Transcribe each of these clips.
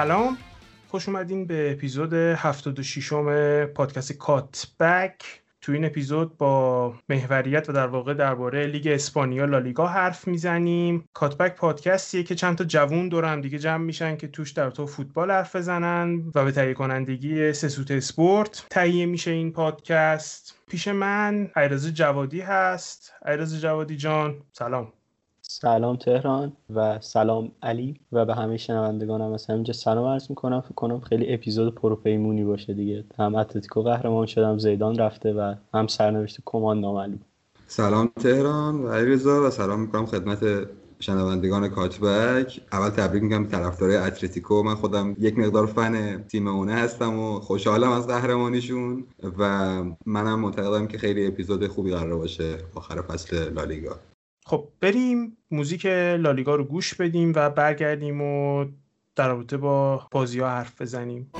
سلام. خوش اومدین به اپیزود 76 م پادکست کاتبک. تو این اپیزود با محوریت و در واقع درباره لیگ اسپانیا لالیگا حرف می‌زنیم. کاتبک پادکستیه که چند تا جوون دور همدیگه جمع میشن که توش در تو فوتبال حرف بزنن و به تهیه کنندگی سسوت اسپورت تهیه میشه این پادکست. پیش من ایرز جوادی هست. ایرز جوادی جان سلام. سلام تهران و سلام علی و به همه شنوندگانم از همینجا سلام عرض می‌کنم. فکر کنم خیلی اپیزود پروپیمونی باشه دیگه. هم اتلتیکو قهرمان شدم زیدان رفته و هم سرنوشت کمان نامعلوم سلام تهران و علیرضا و سلام می‌کنم خدمت شنوندگان کاتبک. اول تبریک میگم طرفدارای اتلتیکو. من خودم یک مقدار فن تیم اونه هستم و خوشحالم از قهرمانیشون و منم معتقدم که خیلی اپیزود خوبی قرار باشه آخر فصل لالیگا. خب بریم موزیک لالیگا رو گوش بدیم و برگردیم و در رابطه با بازی ها حرف بزنیم.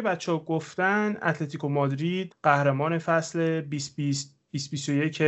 که بچه ها گفتن اتلتیکو مادرید قهرمان فصل 2020 2021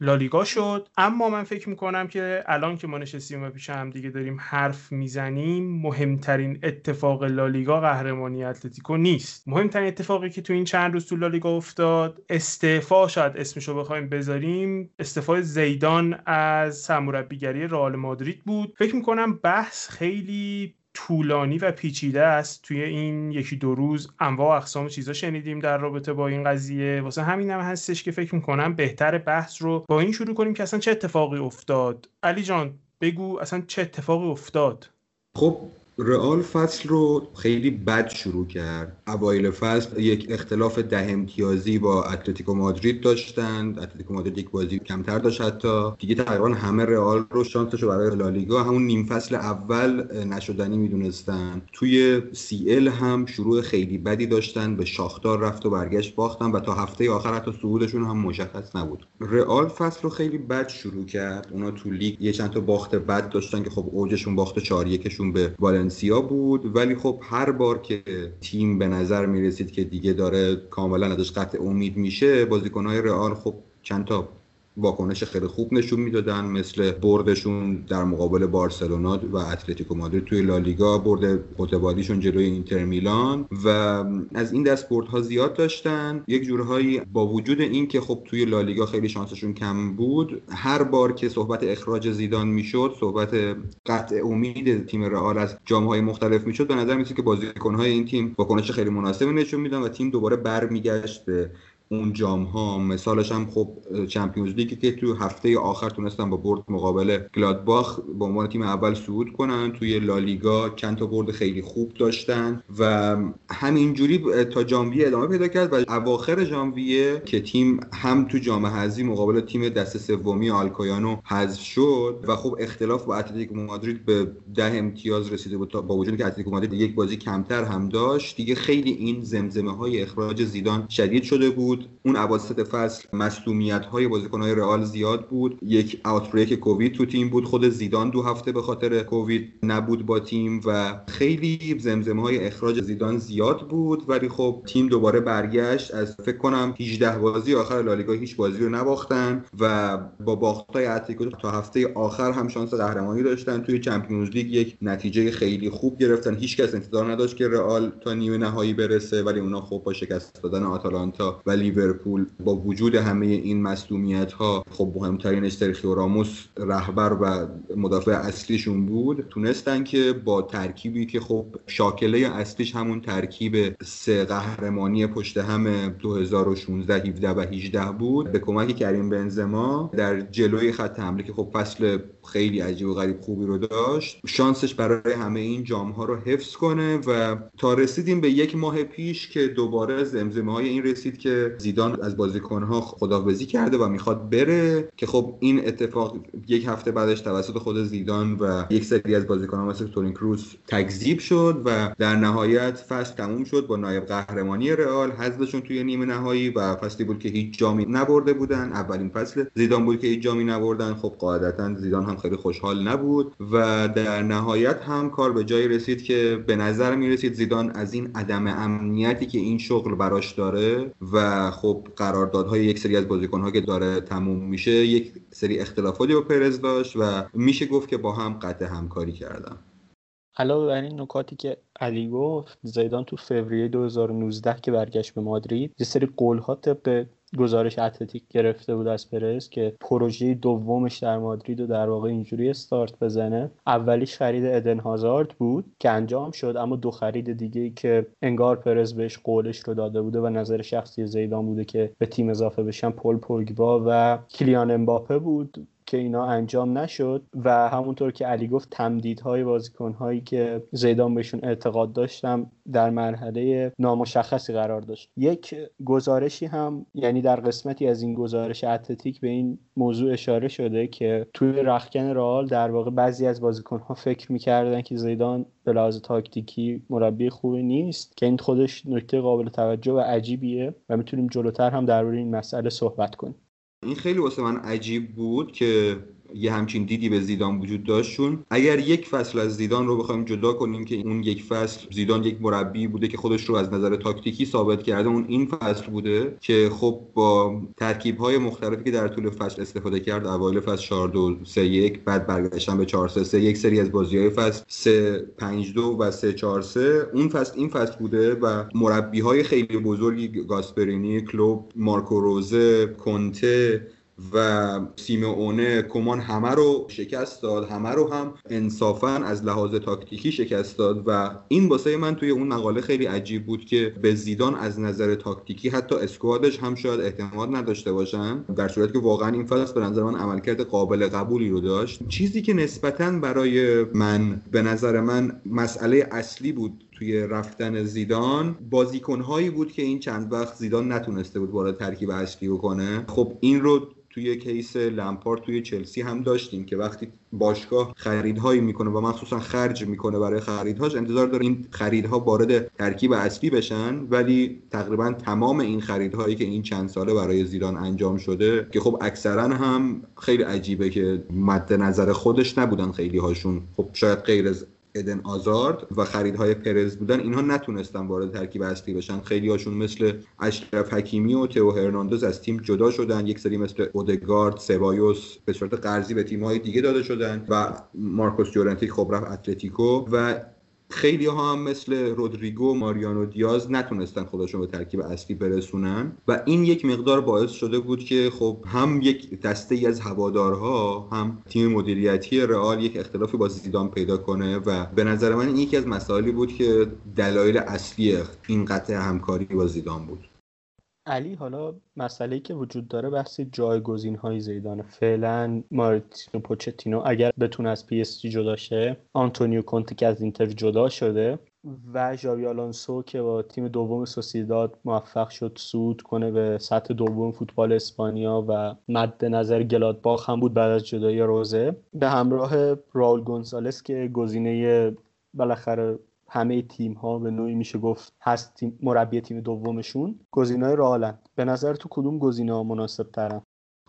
لالیگا شد. اما من فکر می‌کنم که الان که ما نشستیم و پیش هم دیگه داریم حرف می‌زنیم مهمترین اتفاق لالیگا قهرمانی اتلتیکو نیست. مهمترین اتفاقی که تو این چند روز تو لالیگا افتاد استعفا شاید اسمشو بخوایم بذاریم استعفای زیدان از سرمربیگری رئال مادرید بود. فکر می‌کنم بحث خیلی طولانی و پیچیده است. توی این یکی دو روز انواع و اقسام چیزا شنیدیم در رابطه با این قضیه. واسه همین هم هستش که فکر می‌کنم بهتر بحث رو با این شروع کنیم که اصلا چه اتفاقی افتاد. علی جان بگو اصلا چه اتفاقی افتاد. خب رئال فصل رو خیلی بد شروع کرد. اوایل فصل یک اختلاف ده امتیازی با اتلتیکو مادرید داشتند. اتلتیکو مادرید یک بازی کمتر داشت حتی. دیگه تقریبا همه رئال رو شانسش رو برای لالیگا همون نیم فصل اول نشدنی می‌دونستن. توی سی ال هم شروع خیلی بدی داشتن. به شاختار رفت و برگشت باختن و تا هفته آخر حتی صعودشون هم مشخص نبود. رئال فصل رو خیلی بد شروع کرد. اونا تو لیگ یه چند تا باخت بد داشتن که خب اوجشون باخت 4 1 به والنسیا بود ولی خب هر بار که تیم به نظر می رسید که دیگه داره کاملا ازش قطع امید میشه بازیکنهای رئال خب چند تا واکنش خیلی خوب نشون می‌دادن مثل بردشون در مقابل بارسلونا و اتلتیکو مادرید توی لالیگا برد متبادیشون جلوی اینتر میلان و از این دست بردها زیاد داشتن. یک جورهایی با وجود این که خب توی لالیگا خیلی شانسشون کم بود هر بار که صحبت اخراج زیدان می‌شد صحبت قطع امید تیم رئال از جامهای مختلف می‌شد به نظر میسید که بازیکنهای این تیم واکنش خیلی مناسبی نشون میدن و تیم دوباره برمیگشت به اون جام ها. مثالش هم خب چمپیونز لیگی که تو هفته آخر تونستن با برد مقابل گلادباخ به عنوان تیم اول صعود کنن. توی لالیگا چند تا برد خیلی خوب داشتن و همینجوری تا ژانویه ادامه پیدا کرد و اواخر ژانویه که تیم هم تو جام حذفی مقابل تیم دست سومی آلکایانو حذف شد و خب اختلاف با اتلتیکو مادرید به ده امتیاز رسیده بود با وجودی که اتلتیکو مادرید یک بازی کمتر هم داشت. دیگه خیلی این زمزمه های اخراج زیدان شدید شده بود. اون اواسط فصل مسئولیت های بازیکن های رئال زیاد بود. یک آوتبریک کووید تو تیم بود. خود زیدان دو هفته به خاطر کووید نبود با تیم و خیلی زمزمه های اخراج زیدان زیاد بود. ولی خب تیم دوباره برگشت. از فکر کنم 18 بازی آخر لالیگا هیچ بازی رو نباختن و با باختای اتلتیکو تا هفته آخر هم شانس قهرمانی داشتن. توی چمپیونز لیگ یک نتیجه خیلی خوب گرفتن. هیچکس انتظار نداشت که رئال تا نیمه نهایی برسه. ولی اونا خب با شکست دادن آتالانتا. و لیورپول با وجود همه این مصدومیت ها خب مهمترینش سرخیو راموس رهبر و مدافع اصلیشون بود تونستن که با ترکیبی که خب شاکله اصلیش همون ترکیب سه قهرمانی پشت هم 2016 17 و 18 بود. به کمک کریم بنزما در جلوی خط حمله که خب فصل خیلی عجیب و غریب خوبی رو داشت شانسش برای همه این جام ها رو حفظ کنه و تا رسیدیم به یک ماه پیش که دوباره زمزمه های این رسید که زیدان از بازیکن ها خداحافظی کرده و می‌خواد بره که خب این اتفاق یک هفته بعدش توسط خود زیدان و یک سری از بازیکن ها مثل تورین کروز تکذیب شد و در نهایت فصل تموم شد با نایب قهرمانی رئال. حذفشون توی نیمه نهایی و فصلی بود که هیچ جامی نبرده بودن. اولین فصل زیدان بود که هیچ جامی نبردن. خب قاعدتا زیدان هم خیلی خوشحال نبود و در نهایت هم کار به جایی رسید که به نظر می رسید زیدان از این عدم امنیتی که این شغل براش داره و خب قراردادهای یک سری از بازیکنها که داره تموم میشه یک سری اختلافاتی با پرز داشت و میشه گفت که با هم قطع همکاری کردن. علاوه بر این نکاتی که علی گفت زیدان تو فوریه 2019 که برگشت به مادرید یه سری قولها طبق گزارش اتلتیک گرفته بود از پرز که پروژه دومش در مادرید و در واقع اینجوری استارت بزنه. اولیش خرید ادن هازارد بود که انجام شد اما دو خرید دیگه که انگار پرز بهش قولش رو داده بوده و نظر شخصی زیدان بوده که به تیم اضافه بشن پل پوگبا و کلیان امباپه بود. که اینا انجام نشد و همونطور که علی گفت تمدیدهای بازیکنهایی که زیدان بهشون اعتقاد داشتم در مرحله نامشخصی قرار داشت. یک گزارشی هم یعنی در قسمتی از این گزارش اتلتیک به این موضوع اشاره شده که توی رخکن رئال در واقع بعضی از بازیکنها فکر می‌کردن که زیدان به لحاظ تاکتیکی مربی خوبی نیست که این خودش نکته قابل توجه و عجیبیه و می‌تونیم جلوتر هم درباره این مسئله صحبت کنیم. این خیلی واسه من عجیب بود که یه همچین دیدی به زیدان وجود داشتون؟ اگر یک فصل از زیدان رو بخوایم جدا کنیم که اون یک فصل زیدان یک مربی بوده که خودش رو از نظر تاکتیکی ثابت کرده اون این فصل بوده که خب با ترکیب های مختلفی که در طول فصل استفاده کرد اوایل فصل 4 2 3 1 بعد برگشتن به 4 3 3 یک سری از بازی های فصل 3 5 2 و 3 4 3 اون فصل این فصل بوده و مربی های خیلی بزرگی گاسپرینی کلوب مارکو روزه کنته و سیمئونه کمان همه رو شکست داد همه رو هم انصافا از لحاظ تاکتیکی شکست داد و این واسه من توی اون مقاله خیلی عجیب بود که به زیدان از نظر تاکتیکی حتی اسکوادش هم شاید اعتماد نداشته باشن در صورتی که واقعا این فصل به نظر من عملکرد قابل قبولی رو داشت. چیزی که نسبتا برای من به نظر من مسئله اصلی بود توی رفتن زیدان بازیکنهایی بود که این چند وقت زیدان نتونسته بود وارد ترکیب اصلی کنه خب این رو توی کیس لمپارد توی چلسی هم داشتیم که وقتی باشگاه خریدهایی می‌کنه و مخصوصا خرج می‌کنه برای خریدهاش انتظار داره این خریدها وارد ترکیب اصلی بشن. ولی تقریبا تمام این خریدهایی که این چند ساله برای زیدان انجام شده که خب اکثرا هم خیلی عجیبه که مد نظر خودش نبودن خیلی هاشون خب شاید غیر ادن آزارد و خریدهای پرز بودن اینها نتونستن وارد ترکیب اصلی بشن. خیلی هاشون مثل اشرف حکیمی و تئو هرناندز از تیم جدا شدن. یک سری مثل اودگارد سبایوس به صورت قرضی به تیم‌های دیگه داده شدن و مارکوس جورنتی خب رفت اتلتیکو و خیلی ها هم مثل رودریگو ماریانو دیاز نتونستن خودشون به ترکیب اصلی برسونن و این یک مقدار باعث شده بود که خب هم یک دسته ای از هوادارها هم تیم مدیریتی رئال یک اختلافی با زیدان پیدا کنه و به نظر من این یکی از مسائلی بود که دلایل اصلی این قطع همکاری با زیدان بود. علی حالا مسئله که وجود داره بحث جایگزین های زیدانه فعلا مارتینو پوچتینو اگر بتونه از پی اس جی جدا شه آنتونیو کونته که از اینتر جدا شده و ژاوی آلونسو که با تیم دوم سوسیداد موفق شد صعود کنه به سطح دوم فوتبال اسپانیا و مد نظر گلادباخ هم بود بعد از جدایی روزه. به همراه راول گونسالس که گزینه بالاخره همه تیم ها به نوعی میشه گفت هست مربی تیم دومشون. گزینه‌های رئالن به نظر تو کدوم گزینه ها مناسب ترن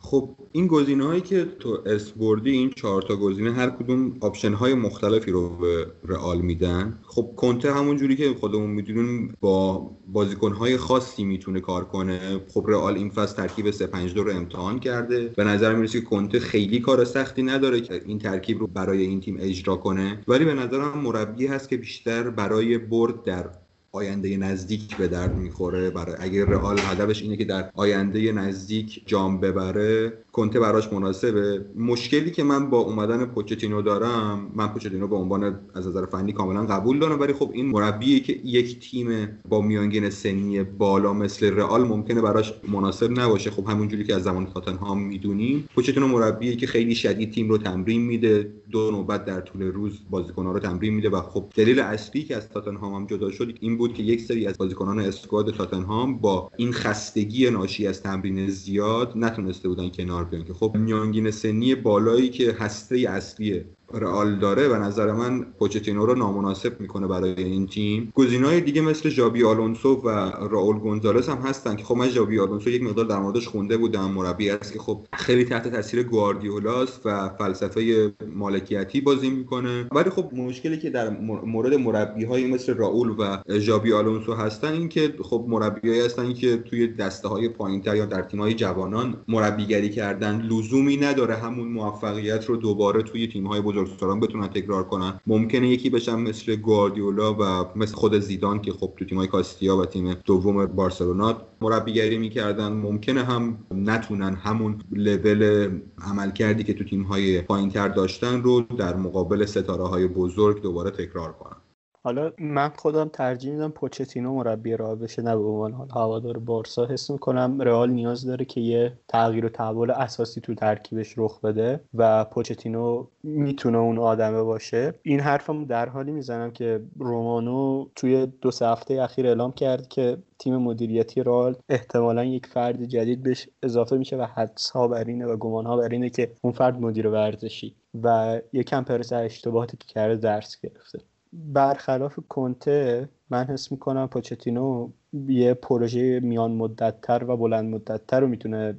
خب این گزینه هایی که تو اسم بردی این چهار تا گزینه هر کدوم آپشن های مختلفی رو به رئال میدن. خب کنته همون جوری که خودمون می‌دونیم با بازیکن های خاصی می‌تونه کار کنه. خب رئال این فصل ترکیب 3 5 رو امتحان کرده. به نظر می‌رسه که کنته خیلی کار سختی نداره که این ترکیب رو برای این تیم اجرا کنه. ولی به نظرم مربی هست که بیشتر برای برد در آینده نزدیک به درد می‌خوره. برای اگر رئال هدفش اینه که در آینده نزدیک جام ببره کنته براش مناسبه. مشکلی که من با اومدن پوچتینو دارم من پوچتینو به عنوان از نظر فنی کاملا قبول دارم ولی خب این مربیه که یک تیم با میانگین سنی بالا مثل رئال ممکنه براش مناسب نباشه. خب همونجوری که از زمان تاتنهام می‌دونیم پوچتینو مربیه که خیلی شدید تیم رو تمرین میده. دو نوبت در طول روز بازیکن‌ها رو تمرین میده و خب دلیل اصلی که از تاتنهام هم جدا شد این که یک سری از بازیکنان اسکواد تاتنهام با این خستگی ناشی از تمرین زیاد نتونسته بودن کنار بیان. که خب میانگین سنی بالایی که هسته اصلی رئال داره و نظر من پوچتینو رو نامناسب می‌کنه برای این تیم. گزینه‌های دیگه مثل ژابی آلونسو و راول گونزالس هم هستن که خب من ژابی آلونسو یک مقدار در موردش خونده بودم مربی است که خب خیلی تحت تاثیر گواردیولاس و فلسفه مالکیتی بازی می‌کنه. ولی خب مشکلی که در مورد مربی های مثل راول و ژابی آلونسو هستن این که خب مربیایی هستن که توی دسته های پایینتر یا در تیم های جوانان مربیگری کردن. لزومی نداره همون موفقیت رو دوباره توی تیم های بزرگسالان بتونن تکرار کنن. ممکنه یکی بشن مثل گواردیولا و مثل خود زیدان که خب تو تیمای کاستیا و تیم دوم بارسلونا مربیگری می‌کردن. ممکنه هم نتونن همون لول عملکردی که تو تیم‌های پایینتر داشتن رو در مقابل ستاره های بزرگ دوباره تکرار کنن. حالا من خودم ترجیح میدم پوچتینو مربی رئال بشه نه به عنوان هوادار بارسا حس می‌کنم رئال نیاز داره که یه تغییر و تحول اساسی تو ترکیبش رخ بده و پوچتینو می‌تونه اون آدمه باشه. این حرفم در حالی می‌زنم که رومانو توی دو سه هفته اخیر اعلام کرد که تیم مدیریتی رئال احتمالا یک فرد جدید بهش اضافه میشه و حدس ها بر اینه و گمان ها بر اینه که اون فرد مدیر ورزشی و یکم پرس اشتباهاتی که کرده درس گرفته. برخلاف کنته من حس می‌کنم پوچتینو یه پروژه میان مدتتر و بلند مدتتر رو می‌تونه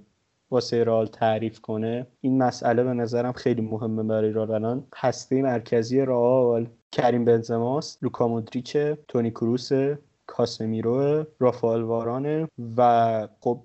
واسه رال تعریف کنه. این مسئله به نظرم خیلی مهمه برای رال الان هسته مرکزی رال کریم بنزماس لوکا مودریچ تونی کروس کاسمیرو رافائل وارانه و خب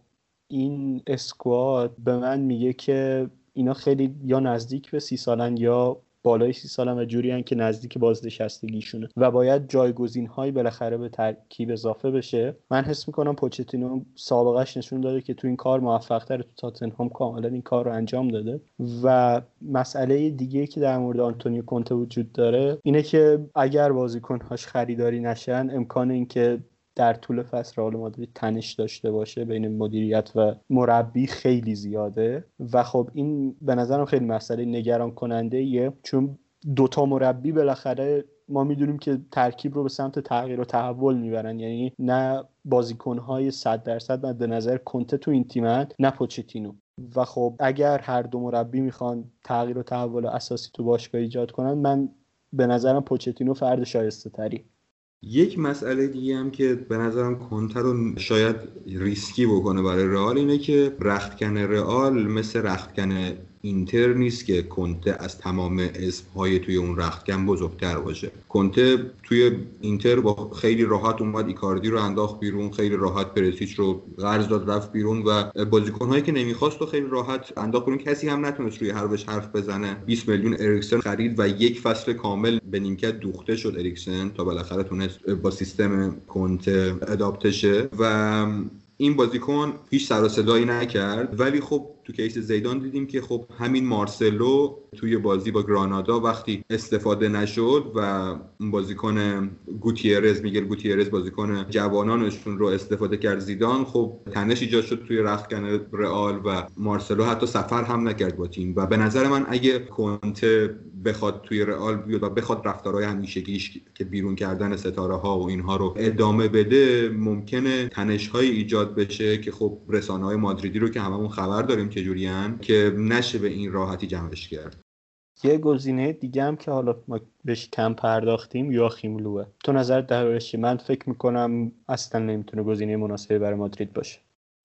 این اسکواد به من میگه که اینا خیلی یا نزدیک به سی سالن یا بالای سی سال و جوری که نزدیک بازنشستگیشونه. و باید جایگزین هایی بالاخره به ترکیب اضافه بشه. من حس می‌کنم پوچتینو سابقهش نشون داده که تو این کار موفق تر تو تاتنهام کاملا این کار رو انجام داده. و مسئله دیگه که در مورد آنتونیو کونته وجود داره اینه که اگر بازیکنهاش خریداری نشن امکان اینکه در طول فصل رئال مادرید تنش داشته باشه بین مدیریت و مربی خیلی زیاده. و خب این به نظرم خیلی مسئله نگران کننده ایه. چون دوتا مربی بالاخره ما می‌دونیم که ترکیب رو به سمت تغییر و تحول می‌برن. یعنی نه بازیکنهای صد درصد مد نظر کنته تو این تیمن نه پوچتینو. و خب اگر هر دو مربی می‌خوان تغییر و تحول اساسی تو باشگاه ایجاد کنن من به نظرم پوچتینو فرد شایسته تری یک مسئله دیگه هم که به نظرم کنتر رو شاید ریسکی بکنه برای رئال اینه که رختکن رئال مثل رختکن اینتر نیست که کنته از تمام اسمهای توی اون رختکن بزرگتر باشه. کنته توی اینتر با خیلی راحت اومد ایکاردی رو انداخت بیرون خیلی راحت پریشیچ رو قرض داد رفت بیرون و بازیکنهایی که نمی‌خواست و خیلی راحت انداخت بیرون. کسی هم نتونست روی حرفش حرف بزنه. 20 میلیون اریکسن خرید و یک فصل کامل به نیمکت دوخته شد اریکسن تا بالاخره تونست با سیستم کنته adapt شه و این بازیکن هیچ سر صدایی نکرد. ولی خب تو کیس زیدان دیدیم که خب همین مارسلو توی بازی با گرانادا وقتی استفاده نشد و بازیکن گوتیرز میگل گوتیرز بازیکن جوانانشون رو استفاده کرد زیدان خب تنش ایجاد شد توی رختکن رئال و مارسلو. حتی سفر هم نکرد با تیم. و به نظر من اگه کنته بخواد توی رئال بیاد و بخواد رفتارهای همیشگیش که بیرون کردن ستاره ها و اینها رو ادامه بده ممکنه تنش ایجاد بشه که خب رسانه های مادریدی رو که هممون خبر داریم که جوریان که نشه به این راحتی جمعش کرد. یه گزینه دیگه هم که حالا ما بهش کم پرداختیم یا لوه. تو نظر دربارش من فکر می‌کنم اصلا نمی‌تونه گزینه مناسبی برای مادرید باشه.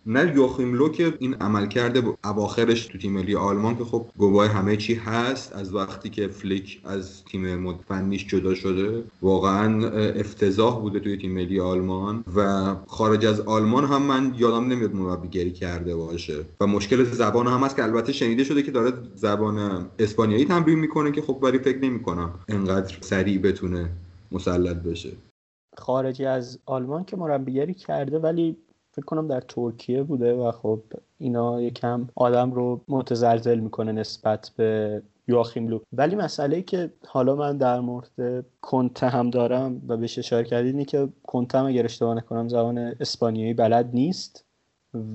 نه یوخیم لو که این عمل کرده اواخرش تو تیم ملی آلمان که خب گواه همه چی هست از وقتی که فلیک از تیم فنیش جدا شده واقعا افتضاح بوده توی تیم ملی آلمان و خارج از آلمان هم من یادم نمیاد مربیگری کرده باشه و مشکل زبان هم هست که البته شنیده شده که داره زبان اسپانیایی تمرین می‌کنه که خب ولی فکر نمی‌کنم انقدر سریع بتونه مسلط بشه. خارجی از آلمان که مربیگری کرده ولی فکر کنم در ترکیه بوده و خب اینا یکم آدم رو متزلزل می‌کنه نسبت به یواخیم لو ولی مسئله ای که حالا من در مورد کنته هم دارم و بهش اشاره کردید اینه که کنته هم اگر اشتباه نکنم زبان اسپانیایی بلد نیست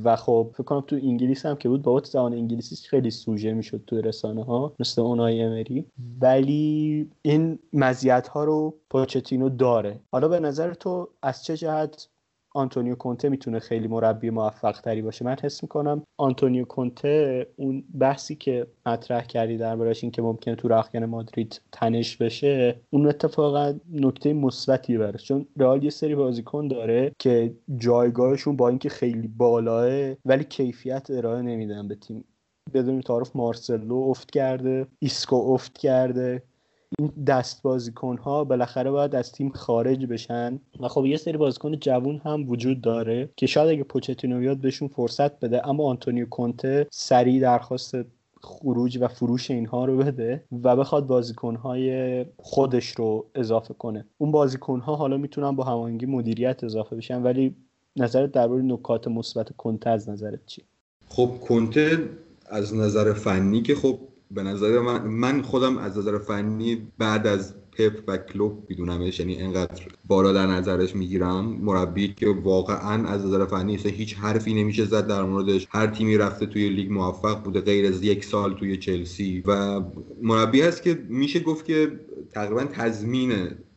و خب فکر کنم تو انگلیس هم که بود بابت زبان انگلیسی خیلی سوژه می‌شد تو رسانه ها مثل اونای امری. ولی این مزیت ها رو پوچتینو داره. حالا به نظر تو از چه جهت آنتونیو کونته می‌تونه خیلی مربی موفق تری باشه. من حس می‌کنم آنتونیو کونته اون بحثی که مطرح کردی دربارش این که ممکنه تو رخکن مادرید تنش بشه اون اتفاقا نکته مثبتی براش. چون رئال یه سری بازیکن داره که جایگاهشون با اینکه خیلی بالاه ولی کیفیت ارائه نمیدن به تیم. بدون تعارف مارسلو افت کرده ایسکو افت کرده. این دست بازیکن ها بالاخره باید از تیم خارج بشن. و خب یه سری بازیکن جوون هم وجود داره که شاید اگه پوچتینو بیاد بهشون فرصت بده اما آنتونیو کونته سریع درخواست خروج و فروش اینها رو بده و بخواد بازیکنهای خودش رو اضافه کنه. اون بازیکنها حالا می‌تونن با هماهنگی مدیریت اضافه بشن ولی نظرت درباره نکات مثبت کنته از نظرت چی خب کنته از نظر فنی که خب به نظر من من خودم از نظر فنی بعد از پپ و کلوب میدونمش. یعنی انقدر بالا در نظرش می‌گیرم. مربی که واقعا از نظر فنی هیچ حرفی نمیشه زد در موردش. هر تیمی رفته توی لیگ موفق بوده غیر از یک سال توی چلسی. و مربی هست که میشه گفت که تقریبا تضمین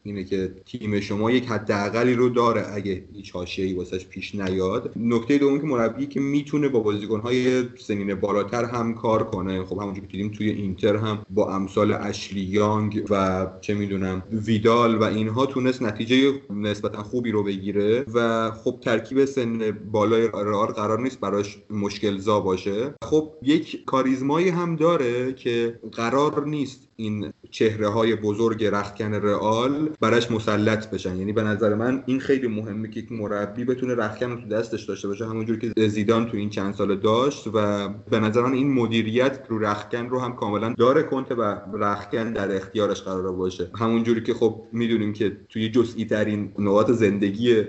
اینه که تیم شما یک حداقلی رو داره اگه هیچ حاشیه‌ای واسش پیش نیاد. نکته دوم که مربی که می‌تونه با بازیکن‌های سنین بالاتر هم کار کنه خب همونجوری که دیدیم توی اینتر هم با امثال اشلی یانگ و چه می‌دونم ویدال و اینها تونست نتیجه نسبتا خوبی رو بگیره و خب ترکیب سن بالای رئال قرار نیست براش مشکل زا باشه. خب یک کاریزمایی هم داره که قرار نیست این چهره های بزرگ رختکن رئال براش مسلط بشن. یعنی به نظر من این خیلی مهمه که یک مربی بتونه رختکن رو تو دستش داشته باشه همونجور که زیدان تو این چند سال داشت و به نظر من این مدیریت رو رختکن رو هم کاملا داره کنته و رختکن در اختیارش قرار باشه. همونجوری که خب می‌دونیم که توی جزئی ترین نقاط زندگی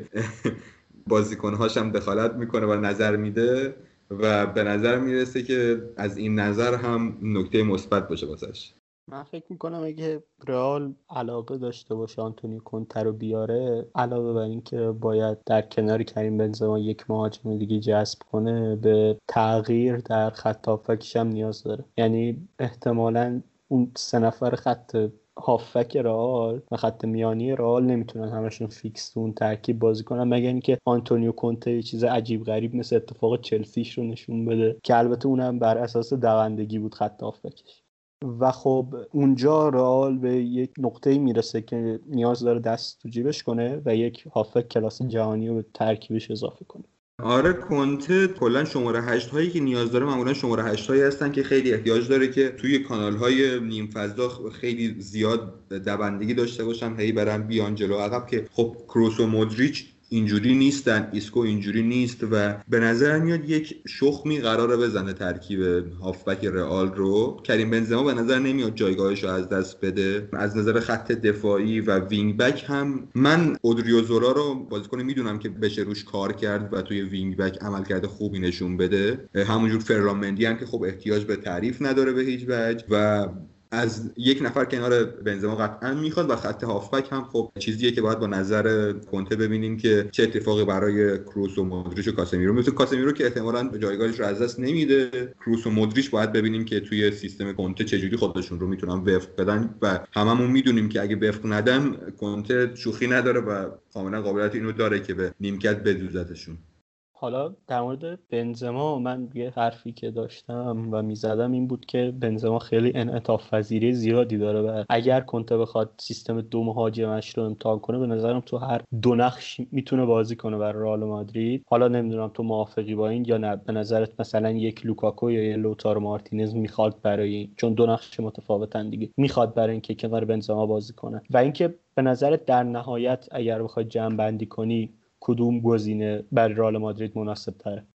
بازیکنهاش هم دخالت می‌کنه و نظر میده و به نظر می‌رسه که از این نظر هم نکته مثبت باشه واسش. من فکر می‌کنم اگه رئال علاقه داشته باشه آنتونی کنتر رو بیاره علاوه بر اینکه باید در کنار کریم بنزما یک مهاجم دیگه جذب کنه به تغییر در خط هافکش هم نیاز داره. یعنی احتمالا اون سه نفر خط هافک رئال و خط میانی رئال نمی‌تونن همشون فیکس تو اون ترکیب بازی کنن. مگر اینکه آنتونیو کونته یه چیز عجیب غریب مثل اتفاق چلسیش رو نشون بده که البته اونم بر اساس دوندگی بود خط هافکش. و خب اونجا رئال به یک نقطه می‌رسه که نیاز داره دست تو جیبش کنه و یک هافک کلاس جهانی رو ترکیبش اضافه کنه. آره کنته کلا شماره هشت هایی که نیاز داره معمولا شماره هشت هایی هستن که خیلی احتیاج داره که توی کانال های نیم فضا خیلی زیاد دوندگی داشته باشن هی برن بیان جلو. عقب که خب کروس و مودریچ اینجوری نیستن ایسکو اینجوری نیست و به نظر میاد یک شخمی قراره بزنه ترکیب هافبک رئال رو. کریم بنزما به نظر نمیاد جایگاهش رو از دست بده. از نظر خط دفاعی و وینگ بک هم من اودریوزولا رو بازیکن می‌دونم که بشه روش کار کرد و توی وینگ بک عمل کرده خوبی نشون بده. همونجور فرلان مندی هم که خب احتیاج به تعریف نداره به هیچ وجه و از یک نفر کنار بنزما قطعا می‌خواد و خط هافبک هم خب چیزیه که باید با نظر کنته ببینیم که چه اتفاقی برای کروس و مودریچ و کاسمیرو مثل کاسمیرو که احتمالاً جایگاهش رو از دست نمیده. کروس و مودریچ باید ببینیم که توی سیستم کنته چجوری خودشون رو می‌تونن وفق بدن و هممون می‌دونیم که اگه وفق ندن کنته شوخی نداره و کاملا قابلیت اینو داره که به نیمکت بدوزتشون. حالا در مورد بنزما من یه حرفی که داشتم و می‌زدم این بود که بنزما خیلی انعطاف پذیری زیادی داره و اگر کنته بخواد سیستم دو مهاجمش رو امتحان کنه به نظرم تو هر دو نقش می‌تونه بازی کنه برای رئال مادرید. حالا نمی‌دونم تو موافقی با این یا نه. به نظرت مثلا یک لوکاکو یا یه لوتارو مارتینز می‌خواد برای چون دو نقش متفاوتن دیگه. می‌خواد برای اینکه کنار بنزما بازی کنه. و اینکه به نظرت در نهایت اگر بخوای جمع بندی کنی کدوم گزینه برای رئال مادرید مناسب تره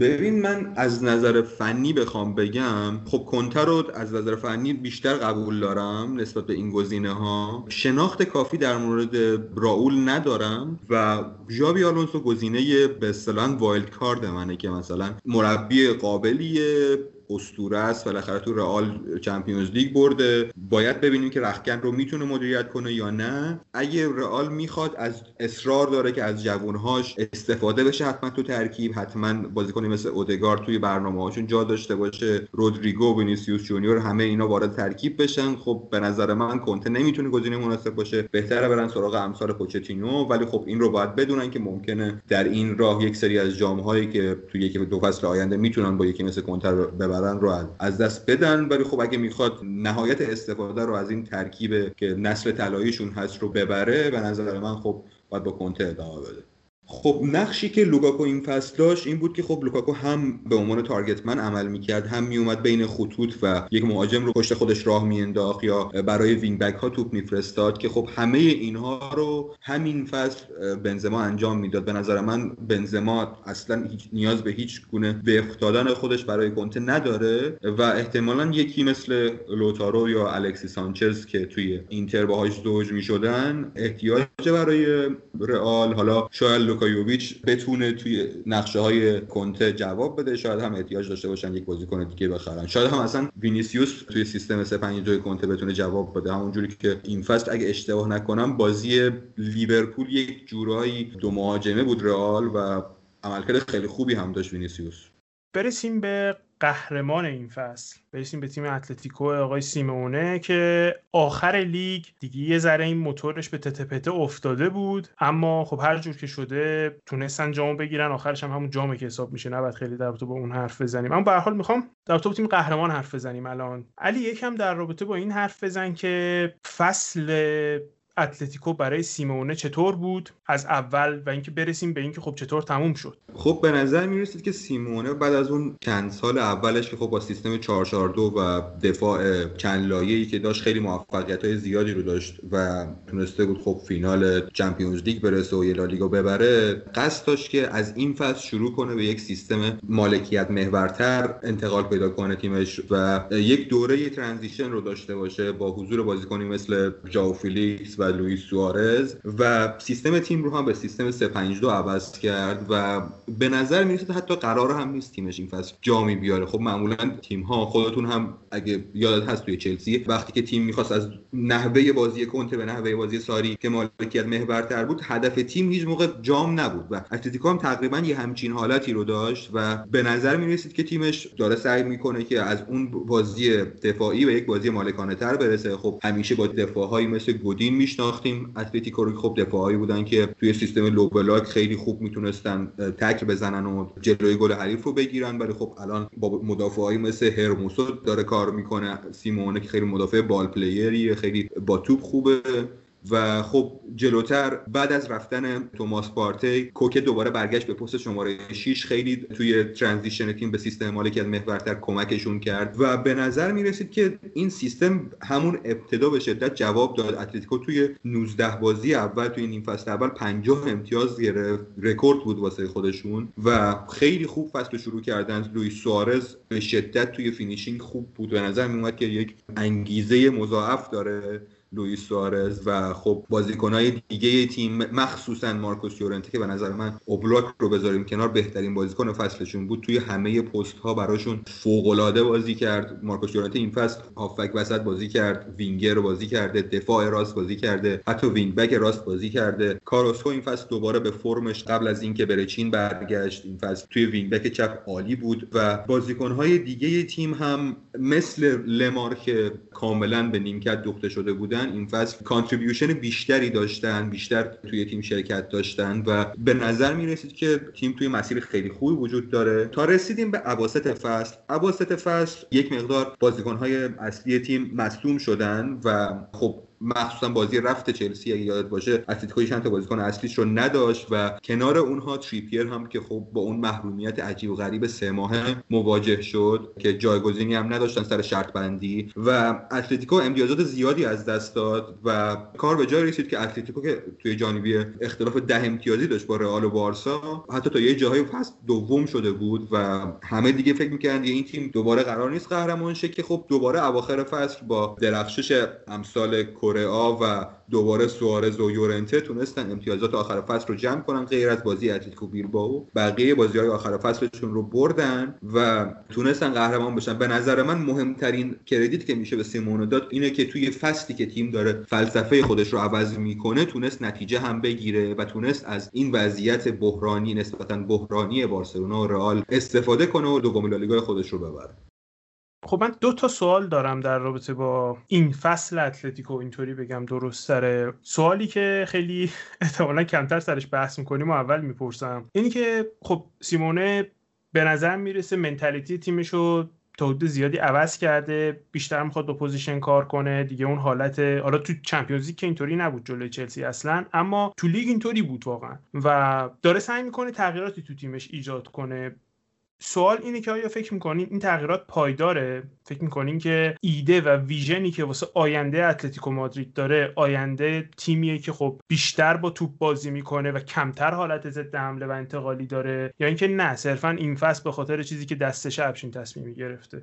ببین من از نظر فنی بخوام بگم خب کنته رو از نظر فنی بیشتر قبول دارم نسبت به این گزینه ها. شناخت کافی در مورد رائول ندارم و ژابی آلونسو گزینه به اصطلاح wild card منه که مثلا مربی قابلیه. اسطوره است. بالاخره تو رئال Champions League برده. باید ببینیم که رخکن رو می‌تونه مدیریت کنه یا نه. اگه رئال می‌خواد از اصرار داره که از جوانهاش استفاده بشه حتما تو ترکیب حتما بازیکنی مثل اودگار توی برنامه هاشون جا داشته باشه. رودریگو وینیسیوس جونیور همه اینا وارد ترکیب بشن. خب به نظر من کنته نمی‌تونه گزینه مناسب باشه. بهتره برن سراغ امثال پوچتینو. ولی خب این رو باید بدونن که ممکنه در این راه یک سری از جام که توی یکی دو فصل آینده می‌تونن با یکی مثل کنته رو از دست بدن. ولی خب اگه می‌خواد نهایت استفاده رو از این ترکیب که نسل طلاییشون هست رو ببره به نظر من خب باید با کنته ادامه بده. خب نقشی که لوکاکو این فصل داشت این بود که خب لوکاکو هم به عنوان target man عمل می‌کرد هم میومد بین خطوط و یک مهاجم رو پشت خودش راه میانداخت یا برای wing back ها توپ میفرستاد که خب همه اینها رو همین فصل بنزما انجام می‌داد. به نظر من بنزما اصلا هیچ نیاز به هیچ گونه وفق دادن خودش برای کنته نداره و احتمالا یکی مثل لوتارو یا الکسیس سانچز که توی اینتر باهاش زوج می‌شدن احتیاج برای رئال حالا شاید لوکا یوویچ بتونه توی نقشه های کنته جواب بده. شاید هم احتیاج داشته باشن یک بازیکن دیگه بخرن. شاید هم اصلا وینیسیوس توی سیستم 352 کنته بتونه جواب بده. همونجوری که این فصل اگه اشتباه نکنم بازی لیورپول یک جورایی دو مهاجمه بود رئال و عملکرد خیلی خوبی هم داشت وینیسیوس. برسیم به قهرمان این فصل. برسیم به تیم اتلتیکو آقای سیمونه که آخر لیگ دیگه یه ذره این موتورش به تتپته افتاده بود اما خب هر جور که شده تونستن جامو بگیرن. آخرش هم همون جامه که حساب میشه. نباید خیلی در رابطه با اون حرف بزنیم. اما به هر حال می‌خوام در رابطه تیم قهرمان حرف بزنیم الان. علی یکم در رابطه با این حرف بزن که فصل اتلتیکو برای سیمونه چطور بود؟ از اول و اینکه برسیم به اینکه خب چطور تموم شد. خب به نظر می‌رسید که سیمونه بعد از اون چند سال اولش که خب با سیستم 442 و دفاع چند لایه‌ای که داشت خیلی موفقیت های زیادی رو داشت و تونسته بود خب فینال Champions League برسه و لالیگا ببره قصد داشت که از این فصل شروع کنه به یک سیستم مالکیت محورتر انتقال پیدا کنه تیمش و یک دوره transition رو داشته باشه با حضور بازیکنی مثل ژائو فیلیکس و لوئیس سوارز و سیستم تیم رو هم به سیستم 352 عوض کرد و به نظر می‌رسه حتی قرار هم نیست تیمش این فصل جامی بیاره. خب معمولا تیم ها خودتون هم اگه یادت هست توی چلسی وقتی که تیم می‌خواست از نحوه بازی کنته به نحوه بازی ساری که مالکیت محورتر بود هدف تیم هیچ موقع جام نبود و اتلتیکو هم تقریبا یه همچین حالتی رو داشت و به نظر می‌رسید که تیمش داره سعی می‌کنه که از اون بازی دفاعی به یک بازی مالکانه تر برسه. خب همیشه با دفاعهایی مثل گودین میشناختیم. اتلتیکو رو خب دفاعی بودن که توی سیستم low block خیلی خوب می‌تونستن تکل بزنن و جلوی گل حریف رو بگیرن. ولی خب الان با مدافعایی مثل هرموسو داره کار می‌کنه. سیمونه که خیلی مدافع ball player یه خیلی با توپ خوبه. و خب جلوتر بعد از رفتن توماس پارتی کوکه دوباره برگشت به پست شماره 6 خیلی توی transition تیم به سیستم مالکیت محورتر کمکشون کرد و به نظر می رسید که این سیستم همون ابتدا به شدت جواب داد. اتلتیکو توی 19 بازی اول توی نیم فصل اول 50 امتیاز گرفت. رکورد بود واسه خودشون و خیلی خوب فصل شروع کردن. لوئیس سوارز به شدت توی finishing خوب بود. به نظر می که یک انگیزه مضاعف داره. لوئیس سوارز و خب بازیکنهای دیگه تیم مخصوصا مارکوس یورنته که به نظر من اوبلاک رو بذاریم کنار بهترین بازیکن فصلشون بود. توی همه پست ها براشون فوق العاده بازی کرد. مارکوس یورنته این فصل هافبک وسط بازی کرد وینگر بازی کرده دفاع راست بازی کرده حتی wing back راست بازی کرده. کاراسکو این فصل دوباره به فرمش قبل از اینکه بره چین برگشت. این فصل توی wing back چپ عالی بود و بازیکنهای دیگه تیم هم مثل لمار که کاملا به نیمکت دوخته شده بوده بودن این فصل contribution بیشتری داشتن بیشتر توی تیم شرکت داشتن و به نظر می رسید که تیم توی مسیر خیلی خوبی وجود داره. تا رسیدیم به اواسط فصل. اواسط فصل یک مقدار بازیکنهای اصلی تیم مصدوم شدن و خب مخصوصا بازی رفت چلسی اگه یادت باشه اتلتیکو چند تا بازیکن اصلیش رو نداشت و کنار اونها تریپیر هم که خب با اون محرومیت عجیب و غریب سه ماهه مواجه شد که جایگزینی هم نداشتن سر شرط بندی و اتلتیکو امتیازات زیادی از دست داد و کار به جای رسید که اتلتیکو که توی جانبی اختلاف ده امتیازی داشت با رئال و بارسا حتی تا یه جاهای فصل دوم شده بود و همه دیگه فکر می‌کردن این تیم دوباره قرار نیست قهرمان شه که خب دوباره اواخر فصل با درخشش امثال کره و دوباره سوارز و یورنته تونستن امتیازات آخر فصل رو جمع کنن غیر از بازی اتلتیکو بیلبائو. بقیه بازی های آخر فصلشون رو بردن و تونستن قهرمان بشن. به نظر من مهمترین کردیت که میشه به سیمونو داد اینه که توی فصلی که تیم داره فلسفه خودش رو عوض می‌کنه تونست نتیجه هم بگیره و تونست از این وضعیت بحرانی نسبتا بحرانی بارسلونا و رئال استفاده کنه و دوم لالیگا خودش رو ببره. خب من دو تا سوال دارم در رابطه با این فصل اتلتیکو اینطوری بگم درست سره سوالی که خیلی احتمالا کمتر سرش بحث می‌کنیم و اول می‌پرسم. اینی که خب سیمونه به نظر می‌رسه mentality تیمش رو تا حدود زیادی عوض کرده بیشتر می‌خواد با possession کار کنه. دیگه اون حالت حالا تو Champions که اینطوری نبود جلوی چلسی اصلا اما تو لیگ اینطوری بود واقعا. و داره سعی می‌کنه تغییراتی تو تیمش ایجاد کنه. سوال اینه که آیا فکر می‌کنین این تغییرات پایداره؟ فکر می‌کنین که ایده و ویژنی که واسه آینده اتلتیکو مادرید داره آینده تیمیه که خب بیشتر با توپ بازی می‌کنه و کمتر حالت ضد حمله و انتقالی داره؟ یا اینکه نه صرفا این فصل به خاطر چیزی که دستش افشین تصمیمی گرفته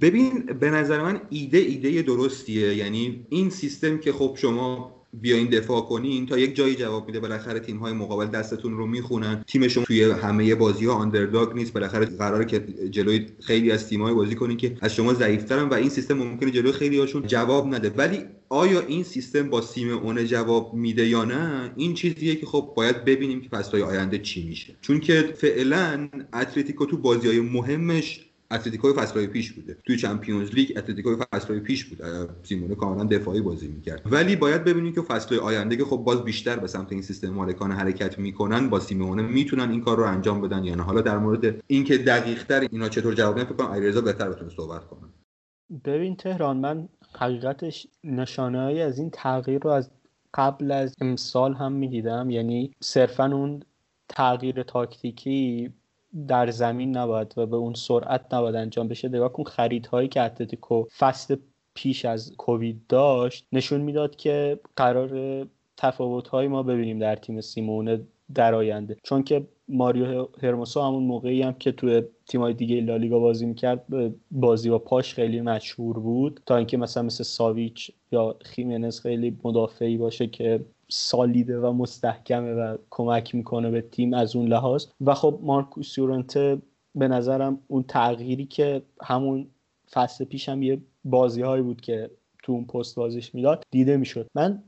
ببین به نظر من ایده ایده درستیه. یعنی این سیستم که خب شما بیاین دفاع کنین تا یک جایی جواب میده. بالاخره تیم های مقابل دستتون رو می‌خونن. تیمشون توی همه بازی ها آندرداگ نیست. بالاخره قراره که جلوی خیلی از تیم های بازی کنین که از شما ضعیفترن و این سیستم ممکنه جلوی خیلی هاشون جواب نده. ولی آیا این سیستم با سیمونه جواب میده یا نه؟ این چیزیه که خب باید ببینیم که فصلهای آینده چی میشه. چون که فعلا اتلتیکو تو بازی های مهمش اتلتیکو فصلهای پیش بوده. توی Champions League اتلتیکو فصلهای پیش بود سیمونه کاملا دفاعی بازی می‌کرد. ولی باید ببینیم که فصلهای آینده که خب باز بیشتر به سمت این سیستم مالکانه حرکت می‌کنن با سیمونه می‌تونن این کار رو انجام بدن یا نه. حالا در مورد اینکه دقیق تر اینا چطور جواب میدن فکر کنم علیرضا بهتر بتونه صحبت کنه. ببین تهران من حقیقتش نشانه از این تغییر رو از قبل از امسال هم می‌دیدم. یعنی صرفا اون تغییر تاکتیکی در زمین نباید و به اون سرعت نباید انجام بشه. نگاه کن خریدهایی که اتلتیکو فصل پیش از کووید داشت نشون می‌داد که قرار تفاوت ما ببینیم در تیم سیمونه در آینده. چون که ماریو هرموسا همون موقعی هم که توی تیمای دیگه لالیگا بازی می‌کرد بازی با پاش خیلی مشهور بود. تا اینکه مثلا مثل ساویچ یا خیمنز خیلی مدافعی باشه که سالیده و مستحکمه و کمک می‌کنه به تیم از اون لحاظ. و خب مارکوس یورنته به نظرم اون تغییری که همون فصل پیش هم یه بازی هایی بود که تو اون پست بازیش می‌داد دیده می‌شد. من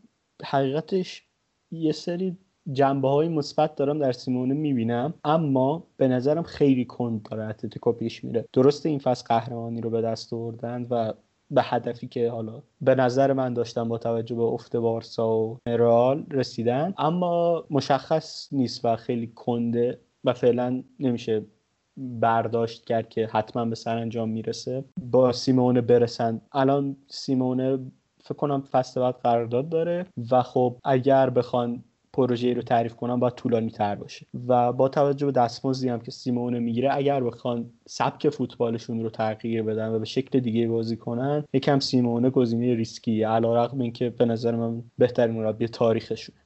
حقیقتش یه سری جنبه های مثبت دارم در سیمونه می‌بینم اما به نظرم خیلی کند داره اتلتیکو پیش میره. درسته این فصل قهرمانی رو به دست آوردن و به هدفی که حالا به نظر من داشتم با توجه به افت بارسا و رئال رسیدن. اما مشخص نیست و خیلی کنده و فعلا نمیشه برداشت کرد که حتما به سرانجام می‌رسه. با سیمونه برسن. الان سیمونه فکر کنم فصل بعد قرارداد داره و خب اگر بخوان پروژه رو تعریف کنم باید طولانی تر باشه. و با توجه به دستمزدی هم که سیمونه می‌گیره اگر بخوان سبک فوتبالشون رو تغییر بدن و به شکل دیگه بازی کنن یکم سیمونه گزینه ریسکیه. علیرغم اینکه به نظر من بهترین مربی تاریخشونه.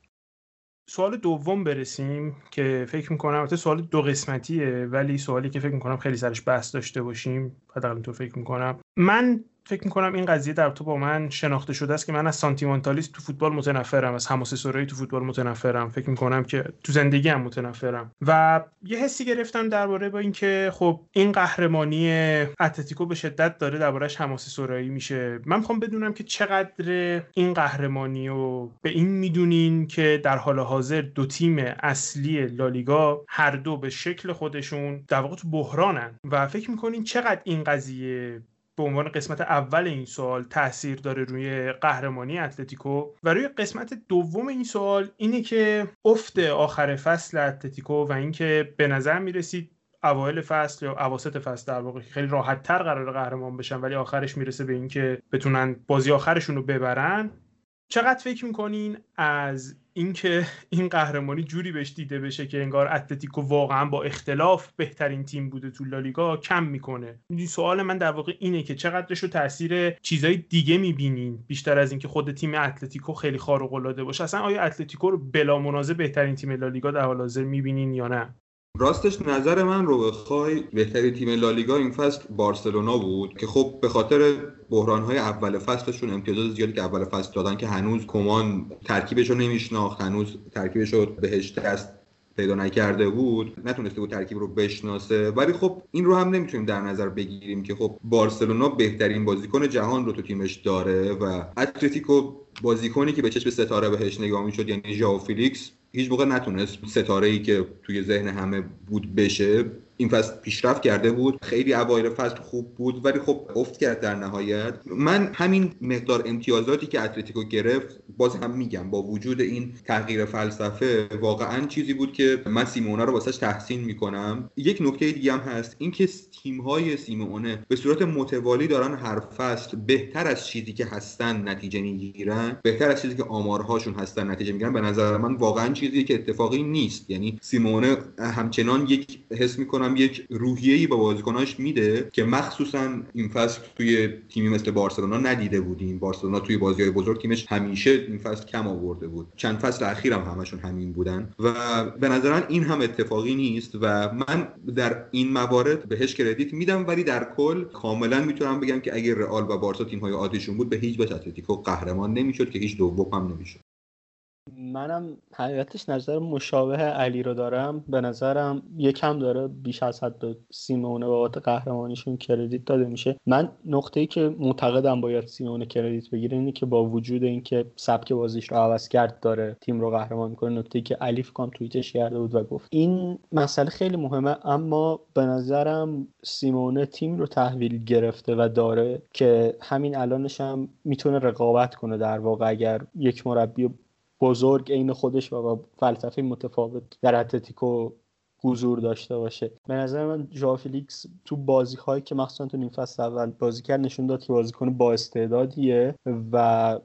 سوال دوم برسیم که فکر می‌کنم البته سوال دو قسمتیه ولی سوالی که فکر می‌کنم خیلی سرش بحث داشته باشیم حداقل تو فکر می‌کنم. من فکر می‌کنم این قضیه در تو با من شناخته شده است که من از سانتیمانتالیست تو فوتبال متنفرم از حماسه سرایی تو فوتبال متنفرم. فکر می‌کنم که تو زندگی هم متنفرم. و یه حسی گرفتم درباره با اینکه خب این قهرمانی اتلتیکو به شدت داره دربارهش حماسه سرایی میشه. من می‌خوام بدونم که چقدر این قهرمانی رو به این می‌دونین که در حال حاضر دو تیم اصلی لالیگا هر دو به شکل خودشون در واقع تو بحرانن. و فکر می‌کنین چقدر این قضیه به عنوان قسمت اول این سوال تاثیر داره روی قهرمانی اتلتیکو و روی قسمت دوم این سوال اینه که افت آخر فصل اتلتیکو و اینکه به نظر می‌رسید اوایل فصل یا اواسط فصل در واقع خیلی راحت تر قرار قهرمان بشن ولی آخرش می‌رسه به اینکه بتونن بازی آخرشون رو ببرن. چقدر فکر می‌کنین از اینکه این قهرمانی جوری بهش دیده بشه که انگار اتلتیکو واقعا با اختلاف بهترین تیم بوده تو لالیگا کم می‌کنه؟ سوال من در واقع اینه که چقدرش رو تاثیر چیزای دیگه می‌بینین بیشتر از اینکه خود تیم اتلتیکو خیلی خارق العاده باشه؟ اصلا آیا اتلتیکو رو بلا منازع بهترین تیم لالیگا در حال حاضر می‌بینین یا نه؟ راستش نظر من رو بخوای بهترین تیم لالیگا این فصل بارسلونا بود که خب به خاطر بحرانهای اول فصلشون امتیاز زیادی که اول فصل دادن که هنوز کمان ترکیبش رو نمیشناخت هنوز ترکیبش رو بهش دست پیدا نکرده بود نتونسته بود ترکیب رو بشناسه. ولی خب این رو هم نمی‌تونیم در نظر بگیریم که خب بارسلونا بهترین بازیکن جهان رو تو تیمش داره و اتلتیکو بازیکنی که به چشم ستاره بهش نگاه می‌شد یعنی ژائو فیلیکس هیچ موقع نتونست ستاره ای که توی ذهن همه بود بشه این فصل پیشرفت کرده بود. خیلی اوایل فصل خوب بود ولی خب افت کرد در نهایت. من همین مقدار امتیازاتی که اتلتیکو گرفت باز هم میگم با وجود این تغییر فلسفه واقعا چیزی بود که من سیمونه رو واسش تحسین می‌کنم. یک نکته دیگه هم هست اینکه تیم های سیمونه به صورت متوالی دارن هر فصل بهتر از چیزی که هستن نتیجه می‌گیرن. بهتر از چیزی که آمارهاشون هستن نتیجه می‌گیرن. به نظر من واقعا چیزی که اتفاقی نیست. یعنی سیمونه همچنان یک حس می‌کنم هم یک روحیه‌ای با بازیکناش میده که مخصوصا این فصل توی تیمی مثل بارسلونا ندیده بودیم بارسلونا توی بازی‌های بزرگ تیمش همیشه این فصل کم آورده بود. چند فصل اخیرم هم همشون همین بودن و به این هم اتفاقی نیست و من در این موارد بهش کردیت میدم ولی در کل کاملا می‌تونم بگم که اگر رئال و بارسا تیم‌های عادیشون بود به هیچ وجه اتلتیکو قهرمان نمی‌شد که هیچ دوم هم نمی‌شد. منم حقیقتش نظر مشابه علی رو دارم. به نظرم یکم داره بیش از حد به سیمونه بابت قهرمانیشون کردیت داده میشه. من نقطه ای که معتقدم باید سیمونه کردیت بگیره اینه که با وجود اینکه سبک بازیش رو عوض کرد داره تیم رو قهرمان می‌کنه. نکته ای که علی فکرم توییتش کرده بود و گفت. این مسئله خیلی مهمه اما به نظرم سیمونه تیم رو تحویل گرفته و داره که همین الانش هم می‌تونه رقابت کنه در واقع. اگر یک مربی بزرگ عین خودش و با فلسفه متفاوت در اتلتیکو حضور داشته باشه. به نظر من ژائو فیلیکس تو بازی هایی که مخصوصا تو نیم فصل اول بازی کرد نشون داد که بازیکن با استعدادیه و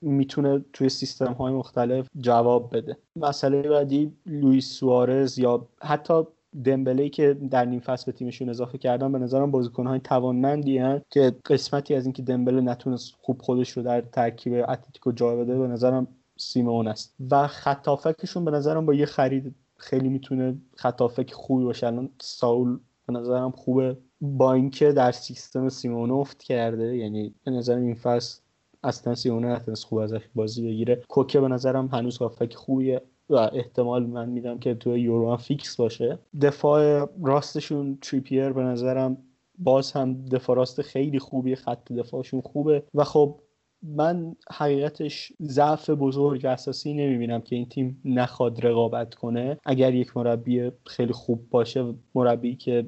می‌تونه توی سیستم های مختلف جواب بده. مسئله بعدی لوئیس سوارز یا حتی دمبلی که در نیم فصل به تیمشون اضافه کردن به نظرم بازیکن های توانمندی هن که قسمتی از اینکه دمبله نتونست خوب خودش رو در ترکیب اتلتیکو جا بده به نظرم سیمون است. و خطافکشون به نظرم با یه خرید خیلی می‌تونه خطافک خوبی باشه. الان ساول به نظرم خوبه. با اینکه در سیستم سیمون افت کرده. یعنی به نظرم این فصل اصلا سیمونه نتونست خوب ازش بازی بگیره. کوکه به نظرم هنوز هافک خوبیه. و احتمال من میدم که تو یورو فیکس باشه. دفاع راستشون تریپیر به نظرم باز هم دفاع راست خیلی خوبی خط دفاعشون خوبه. و خب من حقیقتش ضعف بزرگ اساسی نمی‌بینم که این تیم نخواد رقابت کنه. اگر یک مربی خیلی خوب باشه مربی که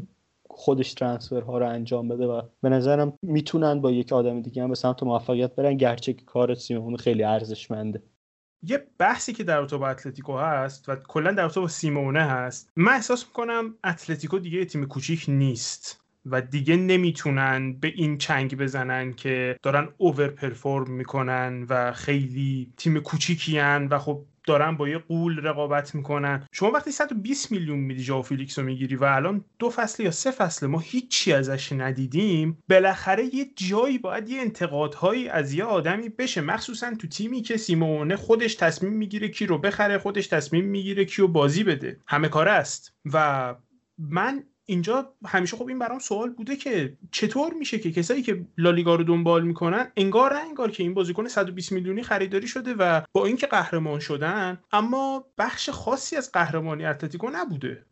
خودش ها رو انجام بده و به نظرم می‌تونن با یک آدم دیگه هم به سمت موفقیت برن گرچه که کار سیمون خیلی ارزشمنده. یه بحثی که در با اتلتیکو هست و کلا در با سیمونه هست من احساس می‌کنم اتلتیکو دیگه تیم کوچیک نیست. و دیگه نمی‌تونن به این چنگ بزنن که دارن over perform می‌کنن و خیلی تیم کوچیکیان و خب دارن با یه غول رقابت می‌کنن. شما وقتی 120 میلیون میدی ژائو فیلیکس رو می‌گیری و الان دو فصل یا سه فصل ما هیچی ازش ندیدیم بالاخره یه جایی باید یه انتقادهایی از یه آدمی بشه. مخصوصا تو تیمی که سیمونه خودش تصمیم می‌گیره کی رو بخره خودش تصمیم می‌گیره کی رو بازی بده. همه کاره است. و من اینجا همیشه خب این برام سوال بوده که چطور میشه که کسایی که لالیگا رو دنبال می‌کنن انگار انگار که این بازیکن 120 میلیونی خریداری شده و با اینکه قهرمان شدن اما بخش خاصی از قهرمانی اتلتیکو نبوده.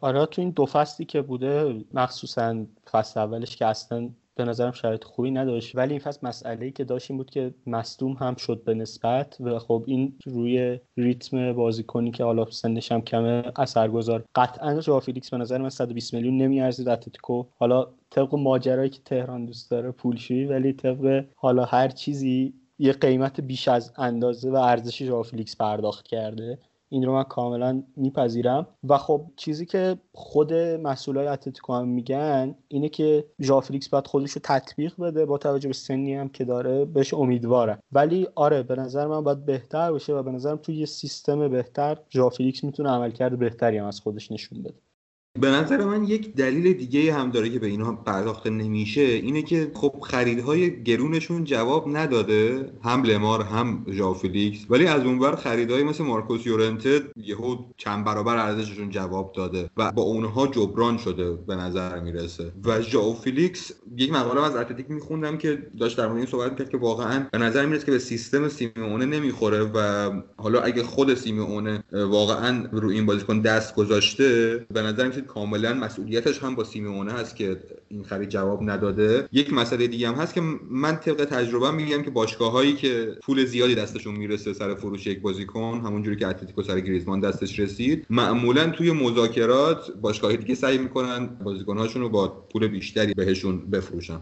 آره تو این دو فصلی که بوده مخصوصا فصل اولش که اصلا به نظرم شرایط خوبی نداشت. ولی این فصل مسئله ای که داشت این بود که مصدوم هم شد به نسبت و خب این روی ریتم بازیکنی که حالا سنش هم کمه اثرگذاره. قطعا ژائو فیلیکس به نظر من 120 میلیون نمیارزید. اتلتیکو حالا طبق ماجرایی که تهران دوست داره پولشویی ولی طبق حالا هر چیزی یه قیمت بیش از اندازه و ارزش ژائو فیلیکس پرداخت کرده. این رو من کاملا میپذیرم. و خب چیزی که خود مسئولای اتلتیکو هم میگن اینه که ژائو فیلیکس باید خودش رو تطبیق بده با توجه به سنی هم که داره بهش امیدوارم ولی آره به نظر من باید بهتر بشه و به نظرم توی یه سیستم بهتر ژائو فیلیکس می‌تونه عملکرد بهتری هم از خودش نشون بده. به نظر من یک دلیل دیگه هم داره که به اینها پرداخته نمیشه اینه که خب خریدهای گرونشون جواب نداده. هم لمار هم ژائو فیلیکس ولی از اونور خریدهای مثل مارکوس یورنته یهو چند برابر ارزششون جواب داده و با اونها جبران شده به نظر می‌رسه. و ژائو فیلیکس یک مقاله از Athletic میخوندم که داشت در این صحبت کرد که واقعا به نظر می‌رسه که به سیستم سیمونه نمی‌خوره و حالا اگه خود سیمونه واقعا رو این بازیکن دست گذاشته به نظر کاملا مسئولیتش هم با سیمونه هست که این خرید جواب نداده. یک مسئله دیگه هم هست که من طبق تجربه میگم که باشگاه هایی که پول زیادی دستشون می‌رسه سر فروش یک بازیکن همونجوری که اتلتیکو سر گریزمان دستش رسید معمولا توی مذاکرات باشگاه دیگه سعی می‌کنن بازیکنهاشون رو با پول بیشتری بهشون بفروشن.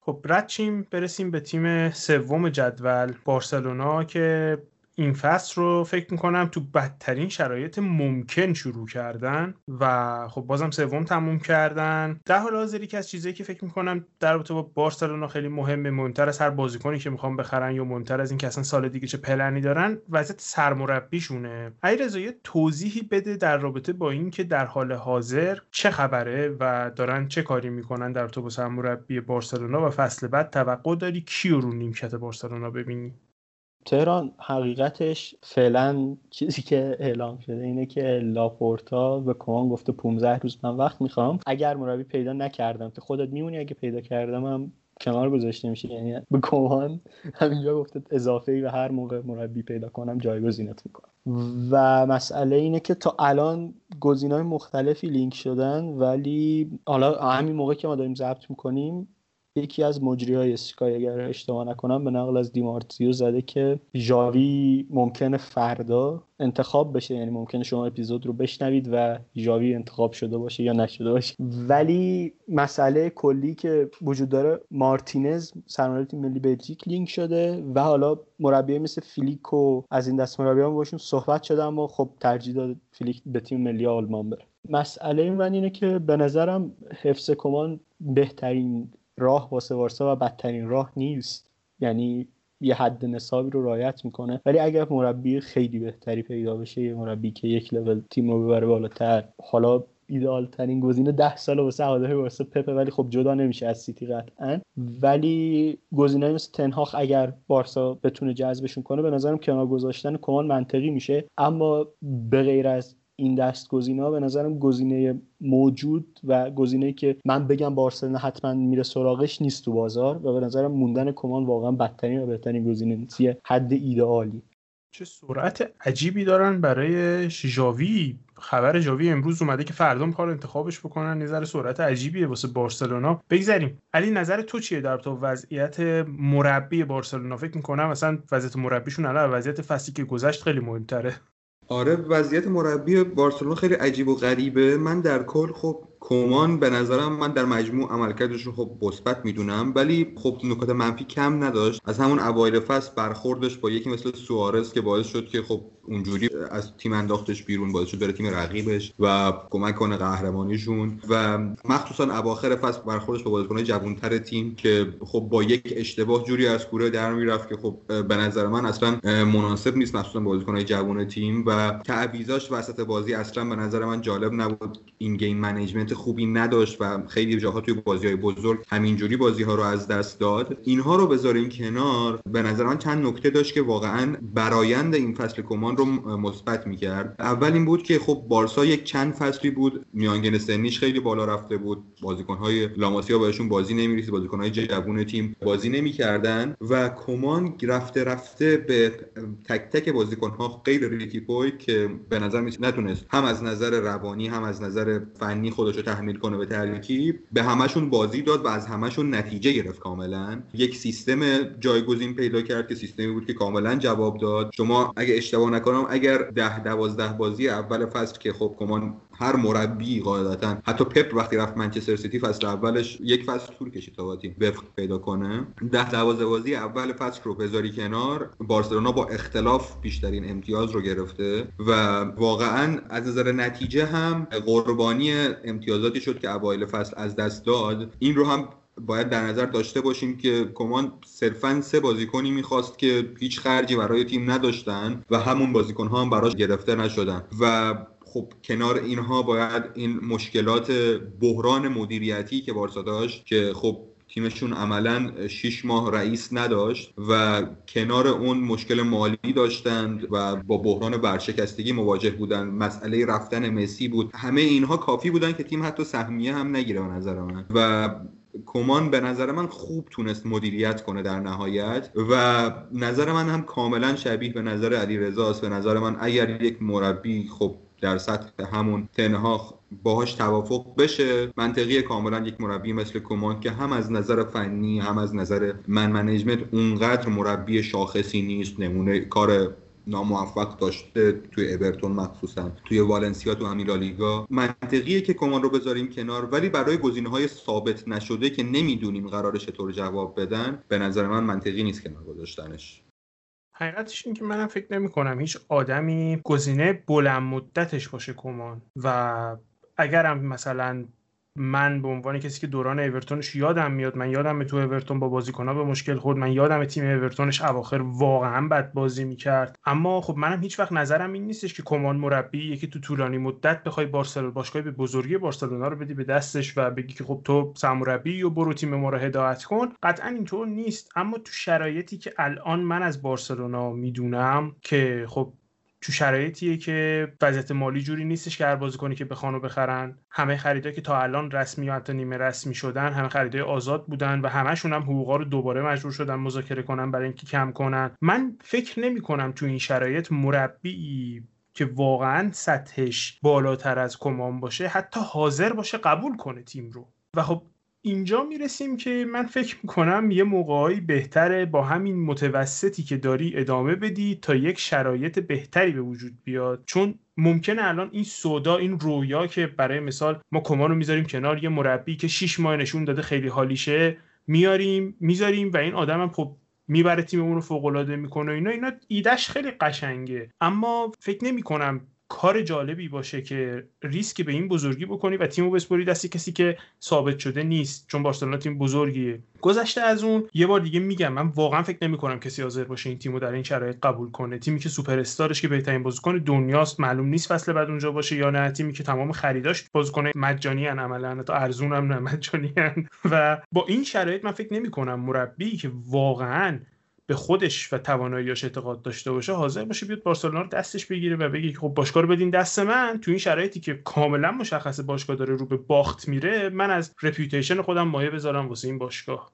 خب رد برسیم به تیم سوم جدول بارسلونا که این فصل رو فکر می‌کنم تو بدترین شرایط ممکن شروع کردن و خب بازم سوم تموم کردن. در حال حاضر که از چیزایی که فکر می‌کنم در رابطه با بارسلونا خیلی مهمه مهمتر از هر بازیکنی که می‌خوام بخرن یا مهمتر از این که اصلا سال دیگه چه پلنی دارن وضعیت سرمربیشونه. ای رضا توضیحی بده در رابطه با اینکه در حال حاضر چه خبره و دارن چه کاری می‌کنن در رابطه با سرمربی بارسلونا و فصل بعد توقع داری کیو رو نیمکت بارسلونا ببینی؟ تهران حقیقتش فعلا چیزی که اعلام شده اینه که لاپورتا به کمان گفته 15 روز من وقت می‌خوام. اگر مربی پیدا نکردم که خودت میمونی اگه پیدا کردم هم کنار گذاشته میشه یعنی به کمان همینجا گفته اضافه ای و هر موقع مربی پیدا کنم جایگزینت می‌کنم. و مسئله اینه که تا الان گزینای مختلفی لینک شدن ولی حالا همین موقع که ما داریم ضبط می‌کنیم یکی از مجری های Sky اگر اشتباه نکنم به نقل از دی‌مارتزیو زده که ژاوی ممکنه فردا انتخاب بشه یعنی ممکنه شما اپیزود رو بشنوید و ژاوی انتخاب شده باشه یا نشده باشه. ولی مسئله کلی که وجود داره مارتینز سرمربی ملی بلژیک لینک شده و حالا مربی مثل فلیک و از این دست مربیان باشون صحبت شده اما خب ترجیح داد فلیک به تیم ملی آلمان بره. مسئله این اینه که به نظرم حفظ کمان بهترین راه واسه وارسا و بدترین راه نیست. یعنی یه حد نصابی رو رایت می‌کنه. ولی اگر مربی خیلی بهتری پیدا بشه یه مربی که یک لول تیم رو ببره بالاتر. حالا ایدال ترین گزینه ده سال واسه هواداری واسه پپه ولی خب جدا نمیشه از سیتی قطعا. ولی گزینه مثل تنهاخ اگر بارسا بتونه جذبشون کنه به نظرم کنار گذاشتن کمان منطقی میشه. اما به غیر از این دست گزینه ها به نظرم گزینه موجود و گزینه که من بگم بارسلونا حتما میره سراغش نیست تو بازار و به نظرم موندن کمان واقعا بدترین و بهترین گزینه نیست حد ایدئالی چه سرعت عجیبی دارن برای ژاوی. خبر جاوی امروز اومده که فردا می‌خوان انتخابش بکنن. نظر سرعت عجیبیه واسه بارسلونا. بگذریم علی نظر تو چیه در تو وضعیت مربی بارسلونا؟ فکر می‌کنم مثلا وضعیت مربیشون الان وضعیت فصلی که گذشت خیلی مهمتره. آره وضعیت مربی بارسلونا خیلی عجیب و غریبه. من در کل خب کومان به نظرم من در مجموع عملکردش رو خب مثبت می‌دونم ولی خب نکات منفی کم نداشت. از همون اوایل فصل برخوردش با یکی مثل سوارز که باعث شد که خب اونجوری از تیم انداختش بیرون باعث شد بره تیم رقیبش و کمک کنه قهرمانیشون و مخصوصا اواخر فصل برخوردش با بازیکن‌های جوانتر تیم که خب با یک اشتباه جوری از کوره در می‌رفت که خب به نظر من اصلا مناسب نیست مخصوصا بازیکن‌های جوان تیم و تعویضاش وسط بازی اصلا به نظر من جالب نبود. این game management خوبی نداشت و خیلی جاها توی بازی های بزرگ همینجوری بازی ها رو از دست داد. اینها رو بذاریم کنار. به نظر من چند نکته داشت که واقعا برایند این فصل کومان کومان رو مثبت می‌کرد. اول این بود که خب بارسا یک چند فصلی بود. میانگین سنیش خیلی بالا رفته بود. بازیکنهای لاماسیا بهشون بازی نمی‌رسید بازیکنهای جوون تیم بازی نمی‌کردن. و کومان رفته رفته به تک تک بازیکنها غیر ریکیپوی که به نظر میاد نتونست هم از نظر روانی هم از نظر فنی خودش رو تحمیل کنه به ترکیب به همشون بازی داد و از همشون نتیجه گرفت کاملا. یک سیستم جایگزین پیدا کرد که سیستمی بود که کاملا جواب داد. شما اگه اشتباه نکنم اگر ده دوازده بازی اول فصل که خب کمان هر مربی قاعدتا حتی پپ وقتی رفت منچستر سیتی فصل اولش یک فصل طول کشید تا تیم وفق پیدا کنه. ده دوازده بازی اول فصل رو بذاری کنار بارسلونا با اختلاف بیشترین امتیاز رو گرفته و واقعا از نظر نتیجه هم قربانی امتیازاتی شد که اوایل فصل از دست داد. این رو هم باید در نظر داشته باشیم که کمان صرفا سه بازیکنی می‌خواست که هیچ خرجی برای تیم نداشتن و همون بازیکن ها هم براش گرفته نشدن. و خب کنار اینها باید این مشکلات بحران مدیریتی که بارسا داشت که خب تیمشون عملا 6 ماه رئیس نداشت و کنار اون مشکل مالی داشتند و با بحران برشکستگی مواجه بودن مسئله رفتن مسی بود. همه اینها کافی بودن که تیم حتی سهمیه هم نگیره به نظر من. و کمان به نظر من خوب تونست مدیریت کنه در نهایت و نظر من هم کاملا شبیه به نظر علی رزاست به نظر من اگر یک مربی خب در سطح همون تنها باهاش توافق بشه منطقی کاملا یک مربی مثل کومان که هم از نظر فنی هم از نظر من منیجمنت اونقدر مربی شاخصی نیست نمونه کار ناموفق داشته توی اورتون مخصوصا توی والنسیا تو همین لیگا منطقیه که کمان رو بذاریم کنار ولی برای گزینه های ثابت نشده که نمی‌دونیم قرارش چطور جواب بدن به نظر من منطقی نیست کنار گذاشتنش. حقیقتش این که منم فکر نمی کنم هیچ آدمی گزینه بلند مدتش باشه کمان. و اگرم مثلا من به عنوان کسی که دوران اورتونش یادم میاد من یادم تو اورتون با بازیکنها به مشکل خورد من یادم تیم اورتونش اواخر واقعا بد بازی می‌کرد. اما خب منم هیچ وقت نظرم این نیستش که کمان مربی یکی تو طولانی مدت بخوای بارسلونا باشگاه به بزرگی بارسلونا رو بدی به دستش و بگی که خب تو سرمربی و برو تیم ما رو هدایت کن. قطعا اینطور نیست. اما تو شرایطی که الان من از بارسلونا می‌دونم که خب تو شرایطیه که وضعیت مالی جوری نیستش که هر بازیکنی که بخوان و بخرن. همه خریدایی که تا الان رسمی و حتی نیمه رسمی شدن همه خریدای آزاد بودن و همشون هم حقوقا رو دوباره مجبور شدن مذاکره کنن برای اینکه کم کنن. من فکر نمی کنم تو این شرایط مربی که واقعا سطحش بالاتر از کمان باشه حتی حاضر باشه قبول کنه تیم رو. و خب اینجا می‌رسیم که من فکر می‌کنم یه موقعی بهتره با همین متوسطی که داری ادامه بدی تا یک شرایط بهتری به وجود بیاد. چون ممکنه الان این سودا این رویا که برای مثال ما کمان رو می‌ذاریم کنار یه مربی که 6 ماه نشون داده خیلی حالیشه میاریم می‌ذاریم و این آدم هم خب می‌بره تیممون رو فوق می‌کنه اینا اینا ایدش خیلی قشنگه. اما فکر نمی کنم کار جالبی باشه که ریسک به این بزرگی بکنی و تیمو بسپری دستی کسی که ثابت شده نیست چون بارسلونا تیم بزرگیه. گذشته از اون یه بار دیگه میگم من واقعا فکر نمی کنم کسی حاضر باشه این تیمو در این شرایط قبول کنه. تیمی که سوپر استارش که بهترین بازیکن دنیاست معلوم نیست فصل بعد اونجا باشه یا نه. تیمی که تمام خریداش بازیکن مجانی ان عملا. تا ارزون هم نه مجانی و با این شرایط من فکر نمی کنم مربی که واقعا به خودش و تواناییاش اعتقاد داشته باشه حاضر باشه بیاد بارسلونا رو دستش بگیره و بگه خب باشگاه رو بدین دست من. تو این شرایطی که کاملا مشخص باشگاه داره رو به باخت میره من از رپیوتیشن خودم مایه بذارم واسه این باشگاه.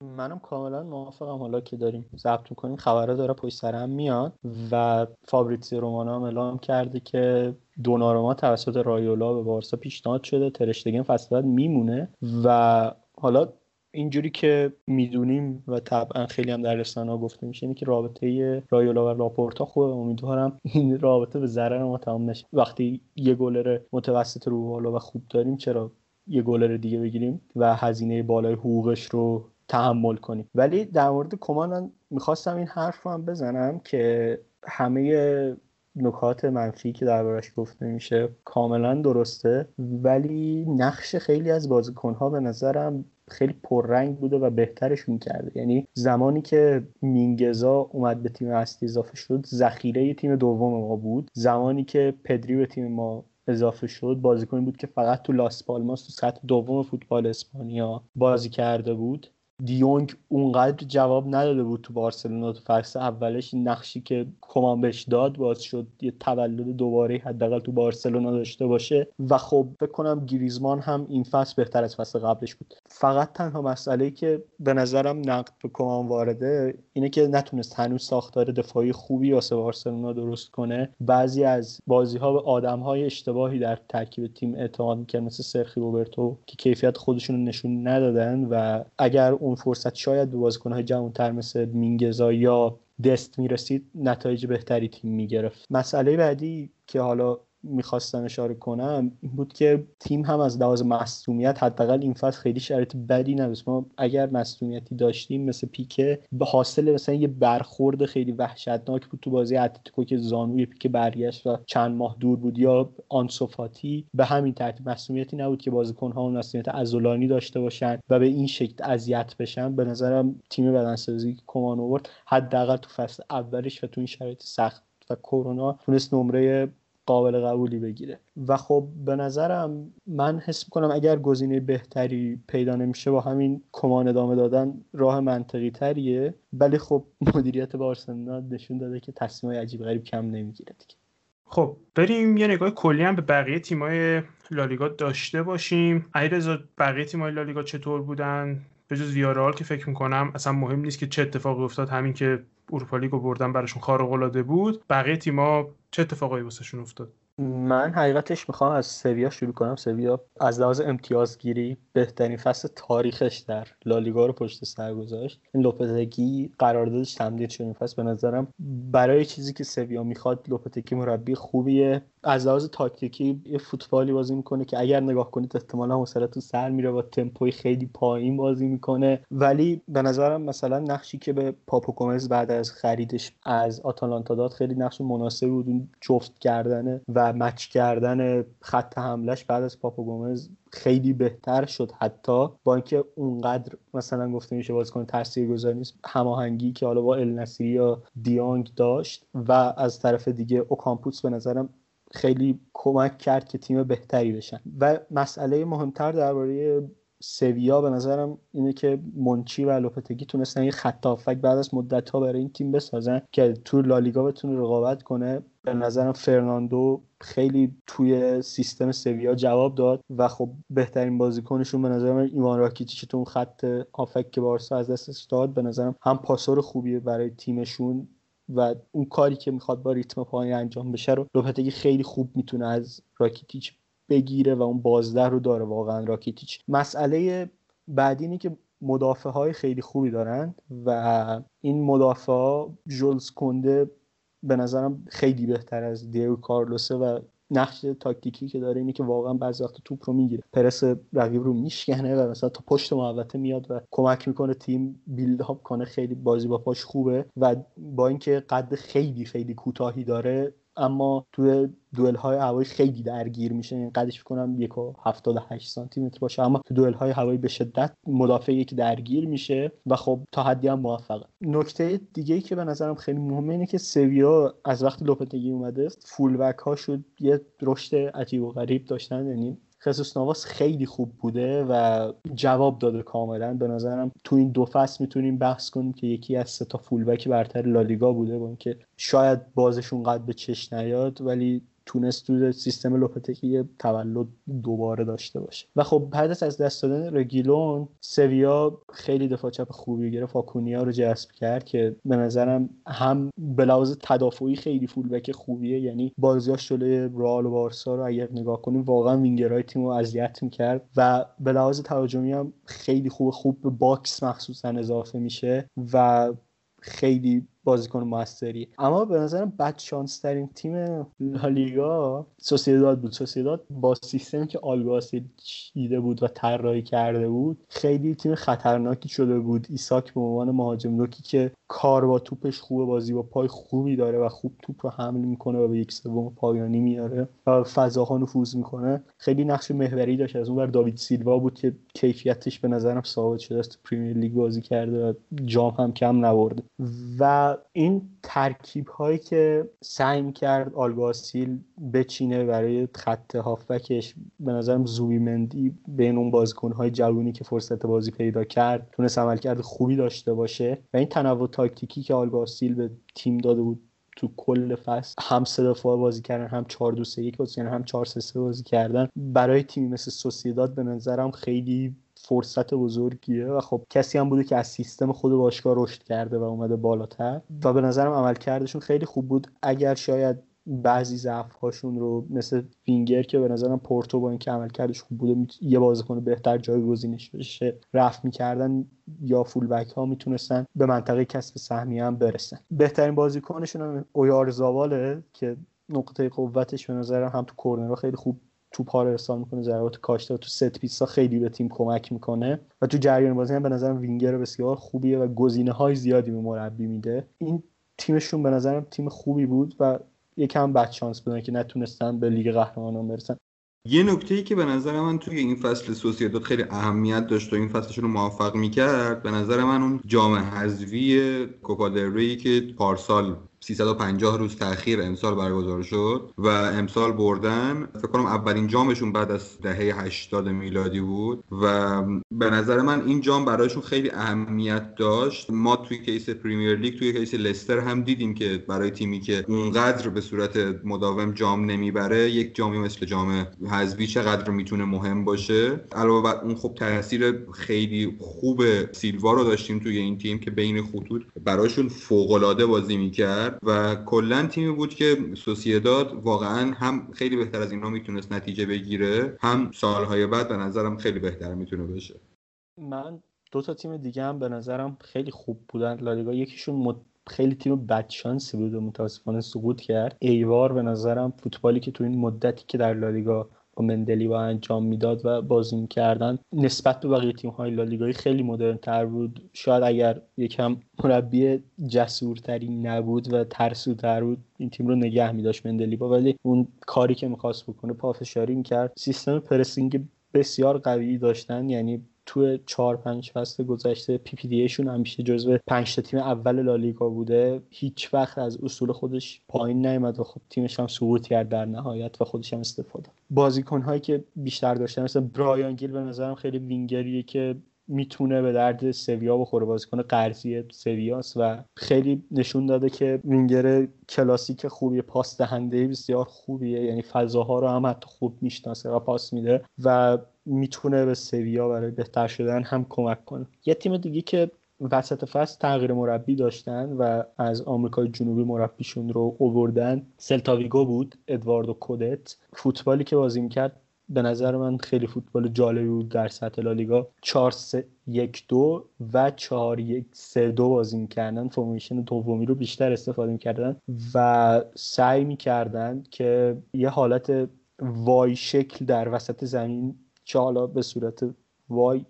منم کاملا موافقم حالا که داریم ضبط می‌کنیم خبره داره پشت سرم میاد و فابریتسی رومانا هم اعلام کرده که دوناروما توسط رایولا به بارسا پیشنهاد شده ترشتگن فصل میمونه و حالا اینجوری که می‌دونیم و طبعا خیلی هم در ها گفته میشه اینه که رابطه رایولا و لاپورتا خوبه. امیدوارم این رابطه به ضرر ما تمام نشه. وقتی یه گلر متوسط رو بالا و خوب داریم چرا یه گلر دیگه بگیریم و هزینه بالای حقوقش رو تحمل کنیم؟ ولی در مورد کمان می‌خواستم این حرف رو هم بزنم که همه نکات منفی که دربارش گفته میشه کاملا درسته ولی نقش خیلی از بازیکنها به نظرم خیلی پررنگ بوده و بهترشون کرده یعنی زمانی که مینگزا اومد به تیم اصلی اضافه شد ذخیره تیم دوم ما بود. زمانی که پدری به تیم ما اضافه شد بازیکنی بود که فقط تو لاس پالماس تو سطح دوم فوتبال اسپانیا بازی کرده بود. دیونگ اونقدر جواب نداده بود تو بارسلونا تو فصل اولش. نقشی که کمان بهش داد باز شد یه تولد دوباره حداقل تو بارسلونا داشته باشه. و خب فکر کنم گریزمان هم این فصل بهتر از فصل قبلش بود. فقط تنها مسئله که به نظرم نقد به کمان وارده اینه که نتونست هنوز ساختار دفاعی خوبی واسه بارسلونا درست کنه. بعضی از بازی ها به آدم های اشتباهی در ترکیب تیم اعتماد می‌کرد مثل سرخی روبرتو که کیفیت خودشون نشون ندادن و اگر اون فرصت شاید به بازیکنهای جوانتر مثل مینگزا یا دست می‌رسید نتایج بهتری تیم می‌گرفت. مسئله بعدی که حالا می‌خواستم اشاره کنم این بود که تیم هم از لحاظ مصومیت حداقل این فصل خیلی شرایط بدی نداشت. ما اگر مصومیتی داشتیم مثل پیکه به حاصل مثلا یه برخورد خیلی وحشتناک بود تو بازی اتلتیکو که زانوی پیکه برگشت و چند ماه دور بود یا آنسوفاتی. به همین ترتیب مصومیتی نبود که بازیکن‌ها مصومیت عضلانی داشته باشن و به این شکل اذیت بشن. به نظرم تیم بدنسازی کمان آورد حداقل تو فصل اولش و تو این شرایط سخت و کرونا تونست نمره قابل قبولی بگیره. و خب به نظرم من حس می‌کنم اگر گزینه بهتری پیدا نمیشه با همین کمان ادامه دادن راه منطقی تریه ولی خب مدیریت بارسلونا نشون داده که تصمیم عجیب غریب کم نمی‌گیره دیگه. خب بریم یه نگاه کلی هم به بقیه تیمای لالیگا داشته باشیم. علیرضا بقیه تیمای لالیگا چطور بودن؟ به جز ویارال که فکر می‌کنم اصلا مهم نیست که چه اتفاقی افتاد همین که اروپا لیگو بردن براشون خارق العاده بود. بقیه تیما چه اتفاقایی واسهشون افتاد؟ من حقیقتش می‌خوام از سویا شروع کنم. سویا از لحاظ امتیازگیری بهترین فصل تاریخش در لالیگا رو پشت سر گذاشت. این لوپتگی قراردادش تمدید شد این فصل به نظرم برای چیزی که سویا می‌خواد لوپتگی مربی خوبیه. از لحاظ تاکتیکی یه فوتبالی بازی می‌کنه که اگر نگاه کنید احتمالا حوصلتون سر میره با تمپوی خیلی پایین بازی می‌کنه. ولی به نظرم مثلا نقشی که به پاپو کومز بعد از خریدش از آتالانتا داد خیلی نقش مناسبی بود. اون جفت کردنه و مچ کردن خط حملش بعد از پاپو گومز خیلی بهتر شد. حتی با اینکه اونقدر مثلا گفته میشه بازیکن تاثیرگذار نیست هماهنگی که حالا با النصیری یا دی‌یونگ داشت و از طرف دیگه اوکامپوس به نظرم خیلی کمک کرد که تیم بهتری بشن. و مسئله مهمتر درباره سویا به نظرم اینه که مونچی و لوپتگی تونستن یه خط بعد از مدت ها برای این تیم بسازن که تو لالیگا بتونه رقابت کنه. به نظرم فرناندو خیلی توی سیستم سویا جواب داد و خب بهترین بازیکنشون به نظرم ایوان راکیتیچ تو اون خط آفک که بارسا از دستش داد به نظرم هم پاسور خوبیه برای تیمشون. و اون کاری که می‌خواد با ریتم پایین انجام بشه رو لوپتگی خیلی خوب می‌تونه از راکیتیچ بگیره و اون بازده رو داره واقعا راکیتیچ. مسئله بعدی اینه که مدافع های خیلی خوبی دارن و این مدافع ها جولز کنده به نظرم خیلی بهتر از دیو کارلوسه و نقش تاکتیکی که داره اینه که واقعا بعضی وقت توپ رو می‌گیره. پرس رقیب رو میشکنه و مثلا تا پشت محوطه میاد و کمک می‌کنه تیم بیلد کنه. خیلی بازی با پاش خوبه و با اینکه قد خیلی خیلی کوتاهی داره اما توی دوئل های هوایی خیلی درگیر میشه. قدش کنم یک و هفتاد هشت سانتی متر باشه. اما تو دوئل های هوایی به شدت مدافع یکی درگیر میشه و خب تا حدی هم موفقه. نکته دیگه ای که به نظرم خیلی مهمه اینه که سویا از وقتی لوپتگی اومده فول بک ها شد یه رشد عجیب و غریب داشتن. یعنی خصوص نواس خیلی خوب بوده و جواب داده کاملا. به نظرم تو این دو فصل می‌تونیم بحث کنیم که یکی از سه تا فولبک برتر لالیگا بوده با اینکه شاید بازشون قد به چش نیاد ولی تونست تو سیستم لوپتگی تولد دوباره داشته باشه. و خب بعد از دست دادن رگیلون سویا خیلی دفاع چپ خوبی گرفت. آکونیا رو جذب کرد که به نظرم هم به لحاظ تدافعی خیلی فولبک خوبیه. یعنی بازیاش جلوی رئال و بارسا رو اگر نگاه کنیم واقعا وینگرهای تیم رو اذیت می‌کرد و به لحاظ تهاجمی هم خیلی خوب خوب به باکس مخصوصا اضافه میشه و خیلی بازیکن موثری اما به نظرم بد شانس ترین تیم لالیگا سوسیداد بود. سوسیداد با سیستمی که آلگاسی چیده بود و طراحی کرده بود خیلی تیم خطرناکی شده بود. ایساک به عنوان مهاجم نوکی که کار با توپش خوبه بازی با پای خوبی داره و خوب توپ رو حمل می‌کنه و به یک سوم پایانی میاره و فضاها نفوذ می‌کنه. خیلی نقش محوری داشت. از اون بر داوید سیلوا بود که کیفیتش به نظرم ثابت شده است. پریمیر لیگ بازی کرده و جام هم کم نبرده و این ترکیب هایی که سعی کرد آلگاسیل بچینه برای خط هافبکش به نظرم مندی بین اون بازیکن های جوونی که فرصت بازی پیدا کرد تونست عملکرد خوبی داشته باشه و این تنوع تاکتیکی که آلگاسیل به تیم داده بود تو کل فصل هم سه دفعه بازی کردن هم 4 2 3 1 بازی کردن هم 4 3 3 بازی کردن برای تیمی مثل سوسیداد به نظرم خیلی فرصت بزرگیه و خب کسی هم بوده که از سیستم خود باشگاه رشد کرده و اومده بالاتر و به نظرم عملکردشون خیلی خوب بود. اگر شاید بعضی ضعف هاشون رو مثل وینگر که به نظرم پورتو با اینکه عملکردش خوب بوده یه بازیکن بهتر جایگزینش بشه رفت می‌کردن یا فول بک ها می‌تونستن به منطقه کسب سهمیه هم برسن. بهترین بازیکنشون هم اویار زاواله که نقطه قوتش به نظرم هم تو کورنرها خیلی خوب توپ ها رو ارسال می‌کنه ضربات کاشته و تو set piece ها خیلی به تیم کمک می‌کنه. و تو جریان بازی هم به نظرم وینگر بسیار خوبیه و گزینه های زیادی به مربی میده. این تیمشون به نظرم تیم خوبی بود و یکم بد شانس بودن که نتونستن به لیگ قهرمانان برسن. یه نکته ای که به نظر من توی این فصل سوسیداد خیلی اهمیت داشت و این فصلشون رو موفق می‌کرد به نظر من اون جام حذفی کوپا که پارسال 350 روز تاخیر امسال برگزار شد و امسال بردن فکر کنم اولین جامشون بعد از دهه 80 میلادی بود و به نظر من این جام برایشون خیلی اهمیت داشت. ما توی case پریمیر لیگ توی case لستر هم دیدیم که برای تیمی که اونقدر به صورت مداوم جام نمی‌بره یک جامی مثل جام حذفی چقدر می‌تونه مهم باشه. علاوه بر اون خب تاثیر خیلی خوب سیلوا رو داشتیم توی این تیم که بین خطوط براشون فوق العاده بازی می‌کرد. و کلا تیمی بود که سوسیداد واقعا هم خیلی بهتر از اینها می‌تونست نتیجه بگیره هم سالهای بعد به نظرم خیلی بهتر می‌تونه بشه. من دو تا تیم دیگه هم به نظرم خیلی خوب بودن. لالیگا یکیشون خیلی تیم بدشانسی بود و متاسفانه سقوط کرد. ایوار به نظرم فوتبالی که تو این مدتی که در لالیگا با مندلی با انجام می‌داد و بازی می‌کردن. نسبت به بقیه تیم های لالیگایی خیلی مدرن تر بود. شاید اگر یکم مربی جسورتری نبود و ترسوتر بود این تیم رو نگه میداشت مندلیبا ولی اون کاری که می‌خواست بکنه پافشاری می‌کرد. سیستم پرسینگ بسیار قوی داشتن. یعنی تو چهار پنج فصل گذشته PPDA شون همیشه جزو پنج تا تیم اول لالیگا بوده. هیچ وقت از اصول خودش پایین نیومد و خب تیمش هم سقوط کرد در نهایت و خودش هم استفاده بازیکن هایی که بیشتر داشتن مثل برایان گیل به نظرم خیلی وینگریه که می‌تونه به درد سویا بخوره بازیکن قرضی سویاس و خیلی نشون داده که وینگر کلاسیک خوبی پاس دهنده بسیار خوبیه. یعنی فضاها رو هم حتی خوب می‌شناسه و پاس میده و می‌تونه به سویا برای بهتر شدن هم کمک کنه. یه تیم دیگه که وسط فصل تغییر مربی داشتن و از آمریکای جنوبی مربیشون رو اووردن. سلتاویگو بود ادواردو کودت. فوتبالی که بازی می‌کرد به نظر من خیلی فوتبال جالبی بود در سطح لالیگا 4 3 1 2 و 4 1 3 2 بازی می‌کردن. فرمیشن دومی رو بیشتر استفاده می‌کردن و سعی می‌کردن که یه حالت وای شکل در وسط زمین چه حالا به صورت وای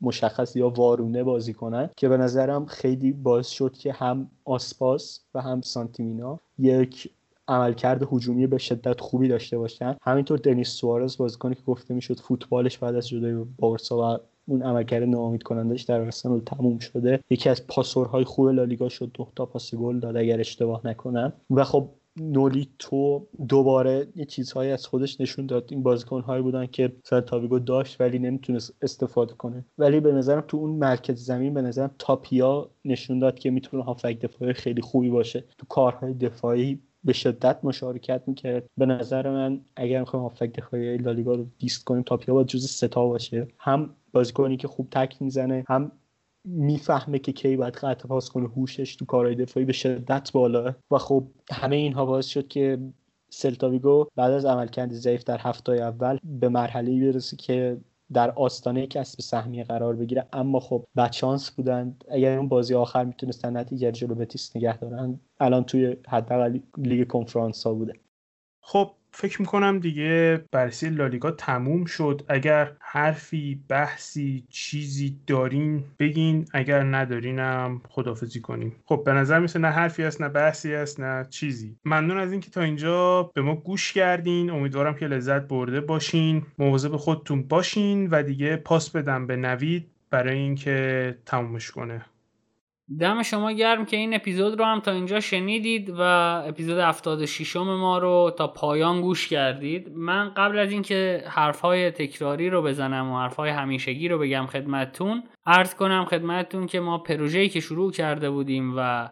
مشخص یا وارونه بازی کنن که به نظرم خیلی باعث شد که هم آسپاس و هم سانتیمینا یک عملکرد هجومی به شدت خوبی داشته باشن. همینطور دنیس سوارز بازیکنی که گفته می‌شد فوتبالش بعد از جدای بارسا و اون عملکرد ناامید کنندش در آرسنال تموم شده. یکی از پاسورهای خوب لالیگا شد دو تا پاس گل داد اگر اشتباه نکنم. و خب نولیتو دوباره یه چیزهایی از خودش نشون داد. این بازیکن هایی بودن که سانتاویگو داشت ولی نمی‌تونست استفاده کنه. ولی به نظرم تو اون مرکز زمین به نظرم تاپیا نشون داد که می‌تونه هافک دفاعی خیلی خوبی باشه. تو کارهای دفاعی به شدت مشارکت می‌کرد. به نظر من اگر می‌خوایم هافک دفاعی لالیگا رو دیست کنیم تاپیا باید جز ستا باشه. هم بازیکنی که خوب تک می‌زنه هم می‌فهمه که کی باید قطع پاس کنه هوشش تو کارهای دفاعی به شدت بالا. و خب همه اینها باعث شد که سلتاویگو بعد از عملکرد ضعیف در هفته اول به مرحله برسه که در آستانه کسب سهمیه قرار بگیره. اما خب بچانس بودن. اگر اون بازی آخر می‌تونستن نتیجه جلو بتیس نگه دارن الان توی حداقل لیگ کنفرانس ها بوده. خب فکر می‌کنم دیگه بررسی لالیگا تموم شد. اگر حرفی بحثی چیزی دارین بگین اگر ندارینم خدافزی کنیم. خب به نظر میسه نه حرفی هست نه بحثی هست نه چیزی. ممنون از اینکه تا اینجا به ما گوش کردین. امیدوارم که لذت برده باشین. مواظب خودتون باشین و دیگه پاس بدم به نوید برای اینکه تمومش کنه. دم شما گرم که این اپیزود رو هم تا اینجا شنیدید و اپیزود 76 ما رو تا پایان گوش کردید. من قبل از اینکه حرفهای تکراری رو بزنم و حرفهای همیشگی رو بگم خدمتتون عرض کنم خدمتتون که ما پروژه‌ای که شروع کرده بودیم و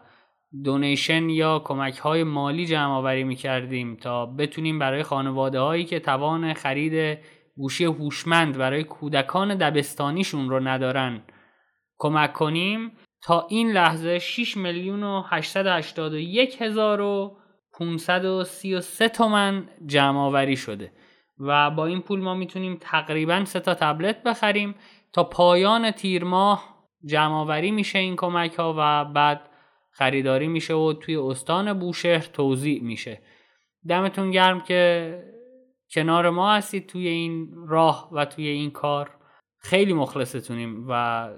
دونیشن یا کمک های مالی جمع آوری می کردیم تا بتونیم برای خانواده هایی که توان خرید گوشی هوشمند برای کودکان دبستانیشون رو ندارن کمک کنیم تا این لحظه 6 میلیون و 881 هزار و 533 تومن جمع آوری شده و با این پول ما می‌تونیم تقریبا سه تا تبلت بخریم تا پایان تیر ماه جمع آوری میشه این کمک ها و بعد خریداری میشه و توی استان بوشهر توضیح میشه. دمتون گرم که کنار ما هستید توی این راه و توی این کار. خیلی مخلصتونیم و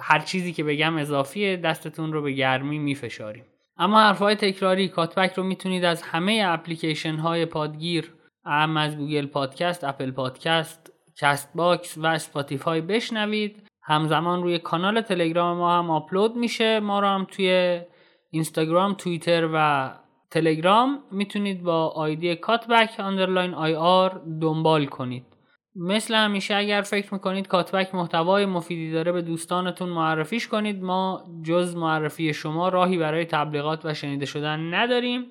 هر چیزی که بگم اضافیه دستتون رو به گرمی میفشاریم. اما حرفهای تکراری Cutback رو می‌تونید از همه اپلیکیشن های پادگیر اعم از Google Podcast، Apple Podcast، Castbox و Spotify بشنوید. همزمان روی کانال تلگرام ما هم آپلود میشه. ما رو هم توی اینستاگرام، توییتر و تلگرام می‌تونید با آیدی Cutback underline IR دنبال کنید. مثل همیشه اگر فکر می‌کنید کاتبک محتوای مفیدی داره به دوستانتون معرفیش کنید ما جز معرفی شما راهی برای تبلیغات و شنیده شدن نداریم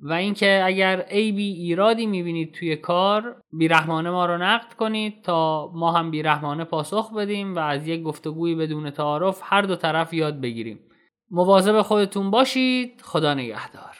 و اینکه اگر ای بی ایرادی می‌بینید توی کار بیرحمانه ما رو نقد کنید تا ما هم بیرحمانه پاسخ بدیم و از یک گفتگوی بدون تعارف هر دو طرف یاد بگیریم. مواظب خودتون باشید. خدا نگهدار.